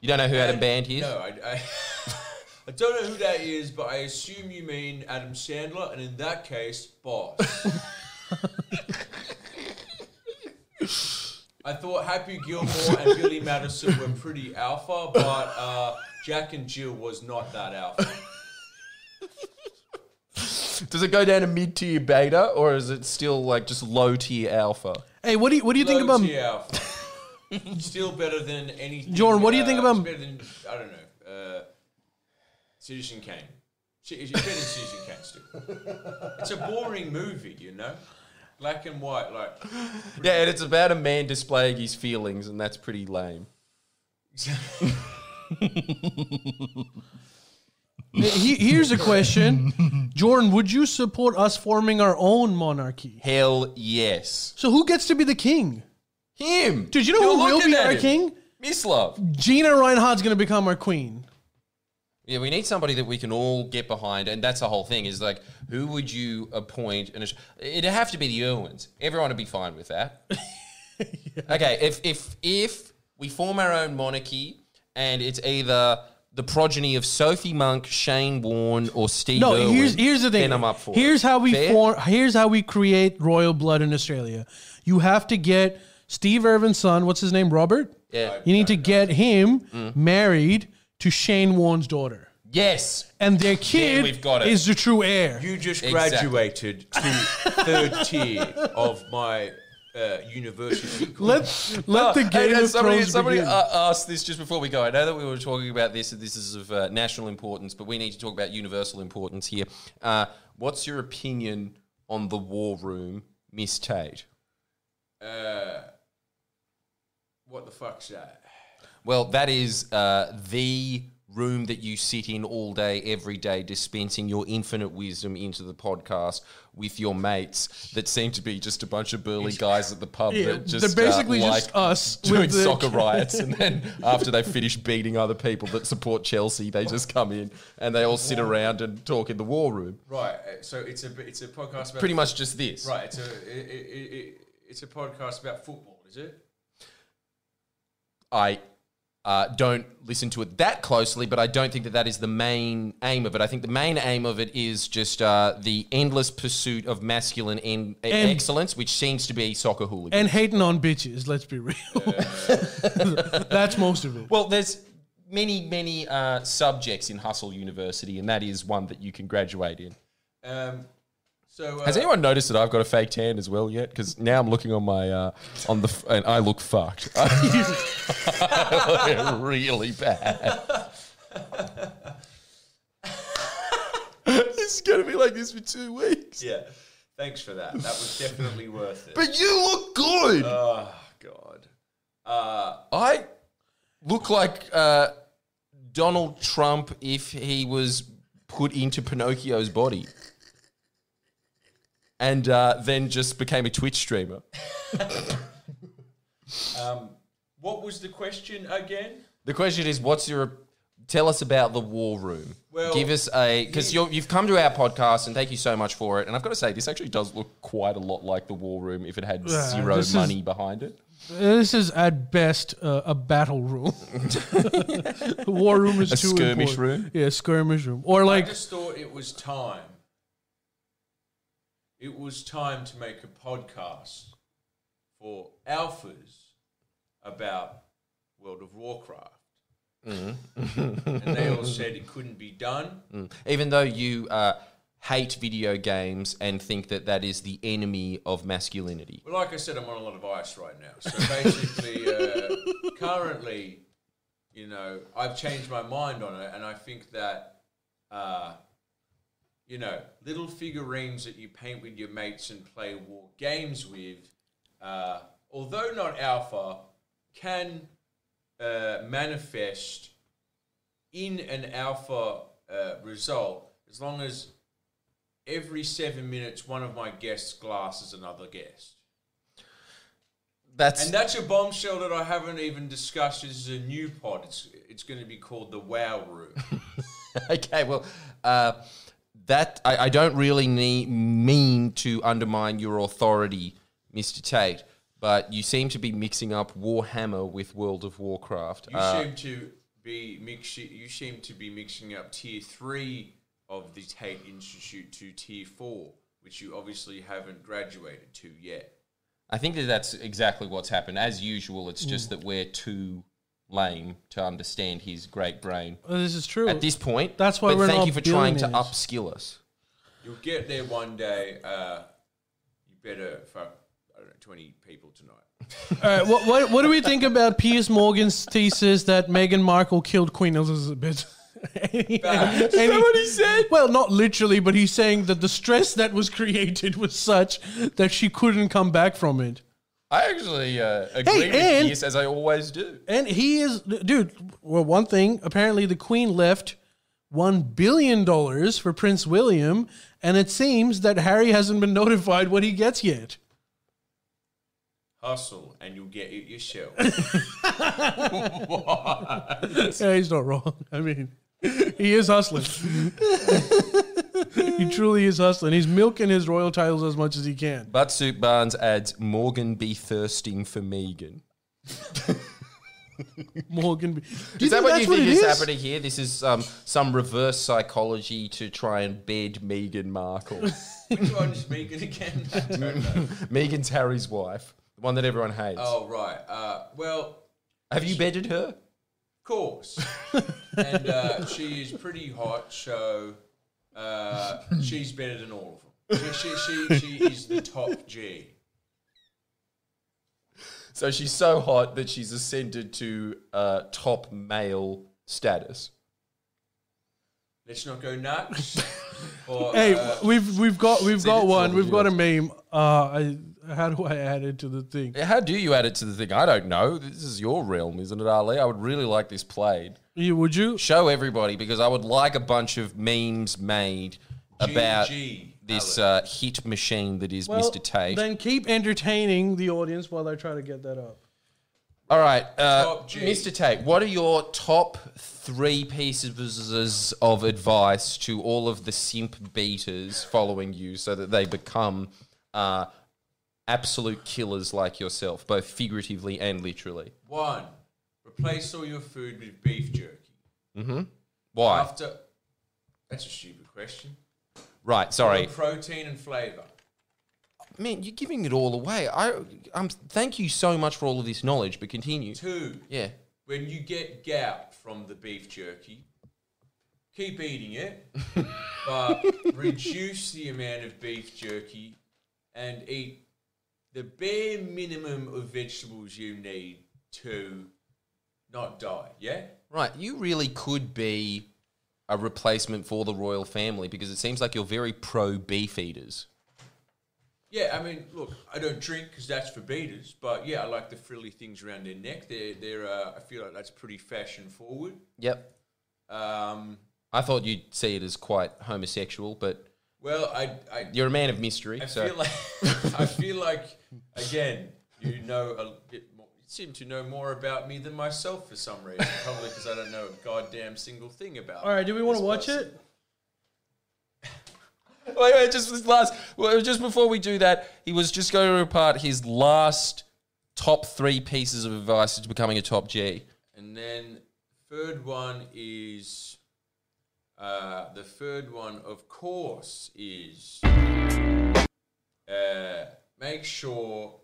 you don't know who Adam Bandt is? No, I, I, I don't know who that is, but I assume you mean Adam Sandler, and in that case, Boss. I thought Happy Gilmore and Billy Madison were pretty alpha, but uh, Jack and Jill was not that alpha. Does it go down to mid tier beta, or is it still like just low tier alpha? Hey, what do you what do you think Low about? tier alpha. Still better than anything. Jordan, what do you think uh, about- it's Better than I don't know. Uh, Citizen Kane. Ci- It's better than Citizen Kane. Still, it's a boring movie, you know. Black and white, like Yeah, and it's about a man displaying his feelings, and that's pretty lame. He- here's a question, Jordan. Would you support us forming our own monarchy? Hell yes. So who gets to be the king? Him. Dude, you know You're who will looking be at our him. king? Mislav. Gina Rinehart's gonna become our queen. Yeah, we need somebody that we can all get behind, and that's the whole thing. Is like, who would you appoint? And it'd have to be the Irwins. Everyone would be fine with that. Okay, if if if we form our own monarchy, and it's either the progeny of Sophie Monk, Shane Warne, or Steve. No, Irwin, here's here's the thing. Then I'm up for. Here's it. how we Fair? form. Here's how we create royal blood in Australia. You have to get Steve Irwin's son. What's his name? Robert. Yeah. You need to get him mm. married to Shane Warne's daughter, Yes. and their kid we've got it. is the true heir. you just Exactly. graduated to third tier of my uh, university. course. let let the Oh, Game and- and of somebody, Thrones somebody begin. uh, asked this just before we go. I know that we were talking about this, and this is of uh, national importance, but we need to talk about universal importance here. Uh, what's your opinion on the war room, Miss Tate? Uh, what the fuck's that? Well, that is uh, the room that you sit in all day, every day, dispensing your infinite wisdom into the podcast with your mates that seem to be just a bunch of burly guys at the pub Yeah, that just they're basically uh, just like us doing the- soccer riots, and then after they finish beating other people that support Chelsea, they just come in and they all sit around and talk in the war room. Right. uh, So it's a it's a podcast about Pretty much just this. Right. It's a it, it, it, it's a podcast about football, is it? I uh, don't listen to it that closely, but I don't think that that is the main aim of it. I think the main aim of it is just uh, the endless pursuit of masculine en- And- excellence, which seems to be soccer hooligans. and hating on bitches. Let's be real. That's most of it. well, there's many, many uh, subjects in Hustle University, and that is one that you can graduate in. Um, so uh, Has anyone noticed that I've got a fake tan as well yet? Because now I'm looking on my uh, on the f- and I look fucked. I look really bad. this is gonna be like this for two weeks. Yeah. Thanks for that. That was definitely worth it. But you look good. oh God. Uh, I look like uh, Donald Trump if he was put into Pinocchio's body. And uh, then just became a Twitch streamer. um, what was the question again? The question is, what's your? Tell us about the war room. Well, Give us a because you've come to our podcast and thank you so much for it. And I've got to say, this actually does look quite a lot like the war room if it had Yeah, zero this is- money behind it. This is at best uh, a battle room. the war room is A too skirmish important. room? Yeah, skirmish room. Or I like just thought it was time. It was time to make a podcast for alphas about World of Warcraft. Mm-hmm. and they all said it couldn't be done. Mm. Even though you uh, hate video games and think that that is the enemy of masculinity. Well, like I said, I'm on a lot of ice right now. So basically, uh, currently, you know, I've changed my mind on it, and I think that, uh, you know, little figurines that you paint with your mates and play war games with, uh, although not alpha, can uh, manifest in an alpha uh, result as long as every seven minutes one of my guests glasses another guest. That's And that's a bombshell that I haven't even discussed. This is a new pod. It's it's going to be called the Wow Room. okay. Well, uh, that I, I don't really need, mean to undermine your authority, Mister Tate, but you seem to be mixing up Warhammer with World of Warcraft. You Uh, seem to be mixing. You seem to be mixing up tier three of the Tate Institute to tier four, which you obviously haven't graduated to yet. I think that that's exactly what's happened. As usual, it's just that we're too lame to understand his great brain uh, this is true. at this point. That's why but we're thank you for trying to upskill us. You'll get there one day. Uh, you better fuck, I don't know, 20 people tonight. All right, what, what what do we think about Piers Morgan's thesis that Meghan Markle killed Queen Elizabeth? Any- Bad. any- what he said? Well, not literally, but he's saying that the stress that was created was such that she couldn't come back from it. I actually uh, agree with and- Piers as I always do. And he is, dude. Well, one thing apparently the Queen left one billion dollars for Prince William, and it seems that Harry hasn't been notified what he gets yet. Hustle and you'll get it yourself. Yeah, he's not wrong. I mean, he is hustling. he truly is hustling. He's milking his royal titles as much as he can. But Soup Barnes adds Morgan be thirsting for Meghan. Morgan. Do Is that what you think it is, is? happening here? This is um, some reverse psychology to try and bed Meghan Markle. Which one's Meghan again? I don't know. Meghan's Harry's wife, the one that everyone hates. Oh, right. Uh, well, Have you bedded her? Of course. and uh, she is pretty hot, so uh, she's better than all of them. She, she, she, she is the top G. So she's so hot that she's ascended to uh, top male status. Let's not go nuts. Or, Hey, uh, we've we've got we've got one. We've got a meme. Uh, I, how do I add it to the thing? How do you add it to the thing? I don't know. This is your realm, isn't it, Ali? I would really like this played. You, would you? Show everybody because I would like a bunch of memes made about GG, this Alan. uh, hit machine that is Well, Mr. Tate. Then keep entertaining the audience while I try to get that up. All right, uh, Top G. Mr. Tate, what are your top three pieces of advice to all of the simp betas following you so that they become uh, absolute killers like yourself, both figuratively and literally? One, replace all your food with beef jerky. Mm-hmm. Why? After, that's a stupid question. right, sorry. Protein and flavor. Man, you're giving it all away. I, um, thank you so much for all of this knowledge, but continue. Two, Yeah. when you get gout from the beef jerky, keep eating it, but reduce the amount of beef jerky and eat the bare minimum of vegetables you need to not die. Yeah? Right, you really could be a replacement for the royal family because it seems like you're very pro beef eaters. Yeah, I mean, look, I don't drink because that's for betas, but yeah, I like the frilly things around their neck. They're, they're, uh, I feel like that's pretty fashion forward. Yep. Um, I thought you'd see it as quite homosexual, but well, I, I, you're a man of mystery. I so feel like, I feel like, again, you know a bit more. You seem to know more about me than myself for some reason. Probably because I don't know a goddamn single thing about. All right, do we want to watch person. it? wait, wait, just this last. Well, just before we do that, he was just going to impart his last top three pieces of advice to becoming a top G. And then third one is uh, the third one, of course, is uh, make sure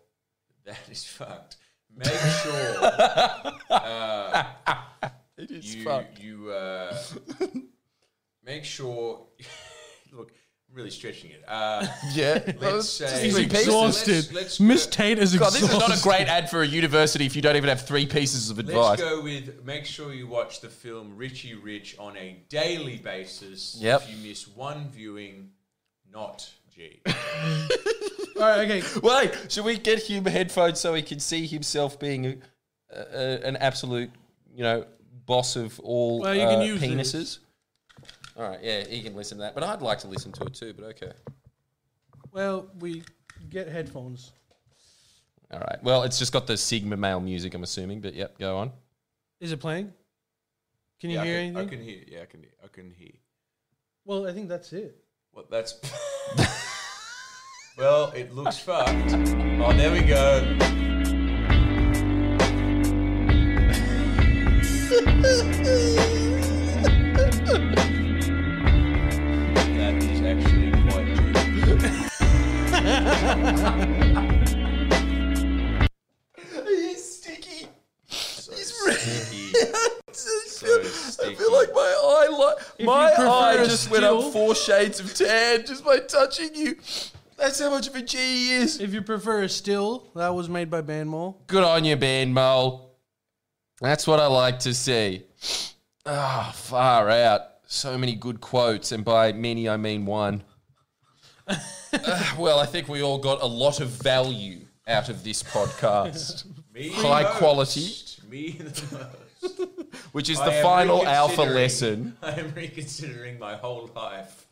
that is fucked. Make sure uh, It is you you uh, make sure. look, really stretching it. Uh, Yeah. let's say He's Three pieces. exhausted. Let's- let's Miss go- Tate is God, exhausted. this is not a great ad for a university if you don't even have three pieces of advice. Let's go with make sure you watch the film Richie Rich on a daily basis. Yep. If you miss one viewing, not G. All right, okay. Wait, should we get him headphones so he can see himself being a, a, an absolute, you know, boss of all Well, you can uh, use penises? this. All right, yeah, he can listen to that, but I'd like to listen to it too. But okay, Well, we get headphones. all right. Well, it's just got the Sigma male music, I'm assuming. But yep, go on. Is it playing? Can you Yeah, hear I can, anything? I can hear. Yeah, I can. I can hear. Well, I think that's it. Well, that's. well, it looks fucked. Oh, there we go. He's sticky. So sticky. so I, feel, sticky. I feel like my eye, li- If you prefer a just went up four shades of tan just by touching you. That's how much of a G he is. if you prefer a still, that was made by Banmol. Good on you, Ben Mole. That's what I like to see. Ah, far out. So many good quotes, and by many I mean one. Well, I think we all got a lot of value out of this podcast, Me High most. quality. Me the most. which is I the am final alpha lesson. I am reconsidering my whole life.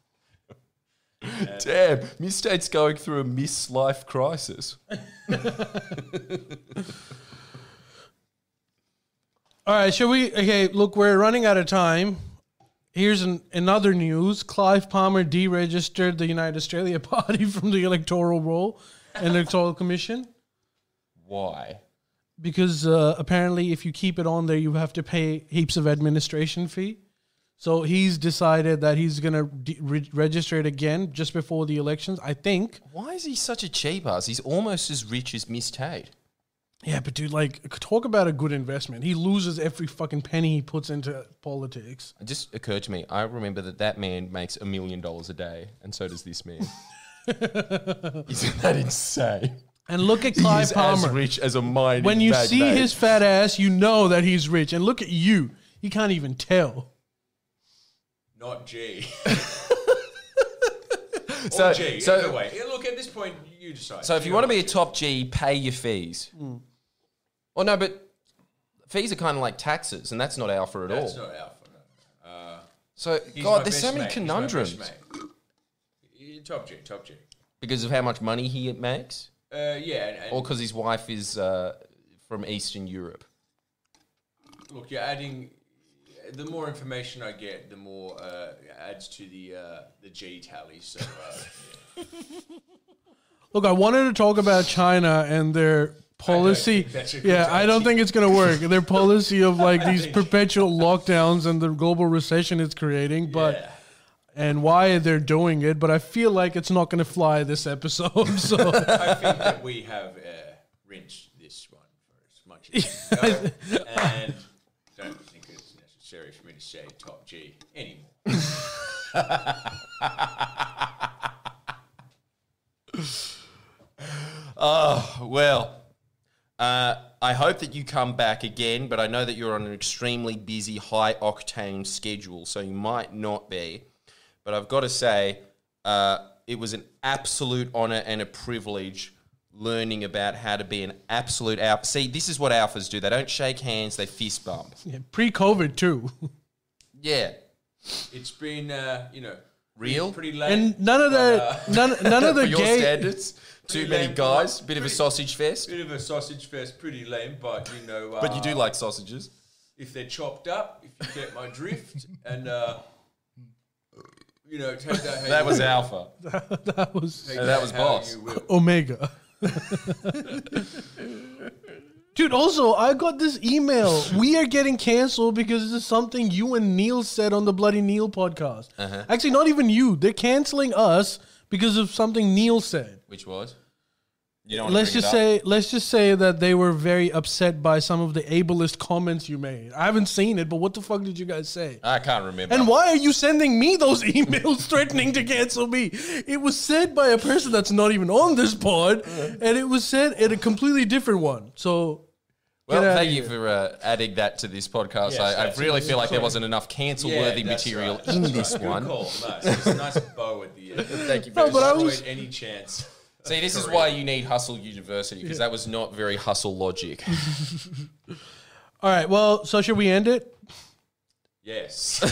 Damn, Miss Tate's going through a Miss Life crisis. All right, shall we? Okay, look, we're running out of time. Here's an, another news: Clive Palmer deregistered the United Australia Party from the electoral roll, and electoral commission, Why? because uh, apparently, if you keep it on there, you have to pay heaps of administration fee. So he's decided that he's gonna de- re- register it again just before the elections. I think. Why is he such a cheap ass? He's almost as rich as Miss Tate. Yeah, but dude, like, talk about a good investment. He loses every fucking penny he puts into politics. It just occurred to me. I remember that that man makes a million dollars a day, and so does this man. Isn't that insane? And look at He Clive is Palmer. as rich as a mining when you see magnate. his fat ass, you know that he's rich. And look at you. You can't even tell. Not G. So- or G. so- Either way. Look, at this point, you decide. So if you want to be a top G, pay your fees. Hmm. Well, no, but fees are kind of like taxes, and that's not alpha at all. That's all. not alpha. No. Uh, So, he's God, there's so best many mate. He's my best conundrums mate. Yeah, Top G, top G. because of how much money he makes, Uh, yeah, and, and or because his wife is uh, from Eastern Europe. look, you're adding. The more information I get, the more uh, adds to the uh, the G tally. So uh, Look, I wanted to talk about China and their policy. think that's a Yeah, I don't think it's going to work. Their policy of like these perpetual lockdowns and the global recession it's creating, but yeah. and why they're doing it. But I feel like it's not going to fly this episode. So I think that we have uh, rinsed this one for as much as we know, and don't think it's necessary for me to say top G anymore. Oh, well, uh, I hope that you come back again, but I know that you're on an extremely busy, high octane schedule, so you might not be. But I've got to say, uh, it was an absolute honor and a privilege learning about how to be an absolute alpha. See, this is what alphas do they don't shake hands, they fist bump. yeah, pre-COVID too. Yeah. It's been, uh, you know, Real? pretty late. And none of the none, none of For the your gay standards, too many lame. guys, bit of a Pretty- sausage fest. bit of a sausage fest, pretty lame, but you know, uh, But you do like sausages. if they're chopped up, if you get my drift, and uh, you know, take that. How That you was will. alpha. that was Take and that was how boss. you will. Omega. Dude, also, I got this email. We are getting canceled because this is something you and Neil said on the Bloody Neil podcast. Uh-huh. Actually, not even you. They're canceling us because of something Neil said. Which was? You don't Let's just say, let's just say that they were very upset by some of the ableist comments you made. I haven't seen it, but what the fuck did you guys say? I can't remember. And why are you sending me those emails threatening to cancel me? It was said by a person that's not even on this pod, and it was said in a completely different one. So, Well, get outta thank you here. for uh, adding that to this podcast. Yes, I, I really feel like there wasn't enough cancel-worthy that's material right, in that's this right. Good one. call. Nice. It's a nice bow at the end. Thank you. No, very but I was- any chance. See, this is why you need Hustle University because that was not very hustle logic. all right. Well, so should we end it? Yes.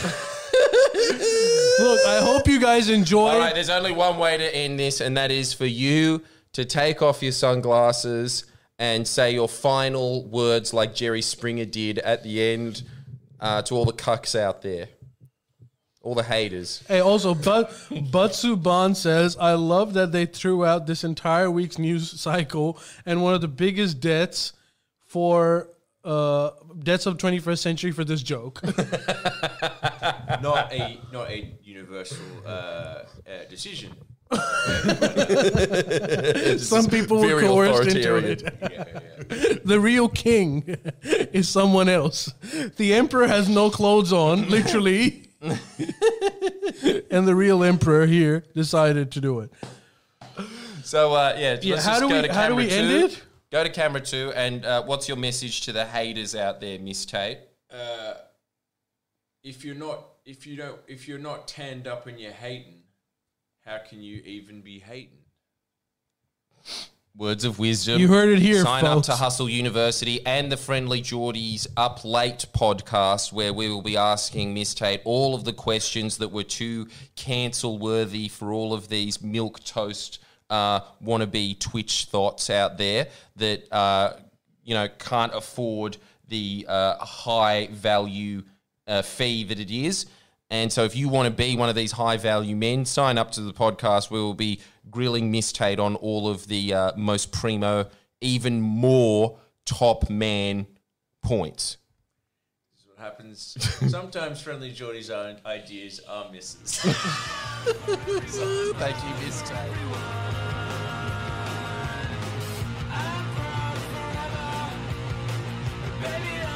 Look, I hope you guys enjoy. All right, there's only one way to end this, and that is for you to take off your sunglasses and say your final words like Jerry Springer did at the end uh, to all the cucks out there, all the haters. Hey, also, but Butsu Ban says, I love that they threw out this entire week's news cycle and one of the biggest debts for uh, debts of 21st century for this joke. not a not a universal uh, uh, decision. Some people were very coerced into it. Yeah, yeah. The real king is someone else. The emperor has no clothes on, literally. and the real emperor here decided to do it. So uh, yeah, Yeah, let's how just do go we- to how do camera we two. end it? Go to camera two, and uh, what's your message to the haters out there, Miss Tate? Uh, if you're not, if you don't, if you're not tanned up and you're hating, how can you even be hating? Words of wisdom. You heard it here, Sign folks. up to Hustle University and the Friendly Jordies Up Late podcast, where we will be asking Miss Tate all of the questions that were too cancel worthy for all of these milk toast uh, wannabe Twitch thoughts out there that uh, you know can't afford the uh, high value uh, fee that it is. And so, if you want to be one of these high value men, sign up to the podcast. We will be grilling Miss Tate on all of the uh, most primo, even more top man points. This is what happens. Sometimes friendly Jordies' own ideas are misses. thank you, Miss Tate. Baby,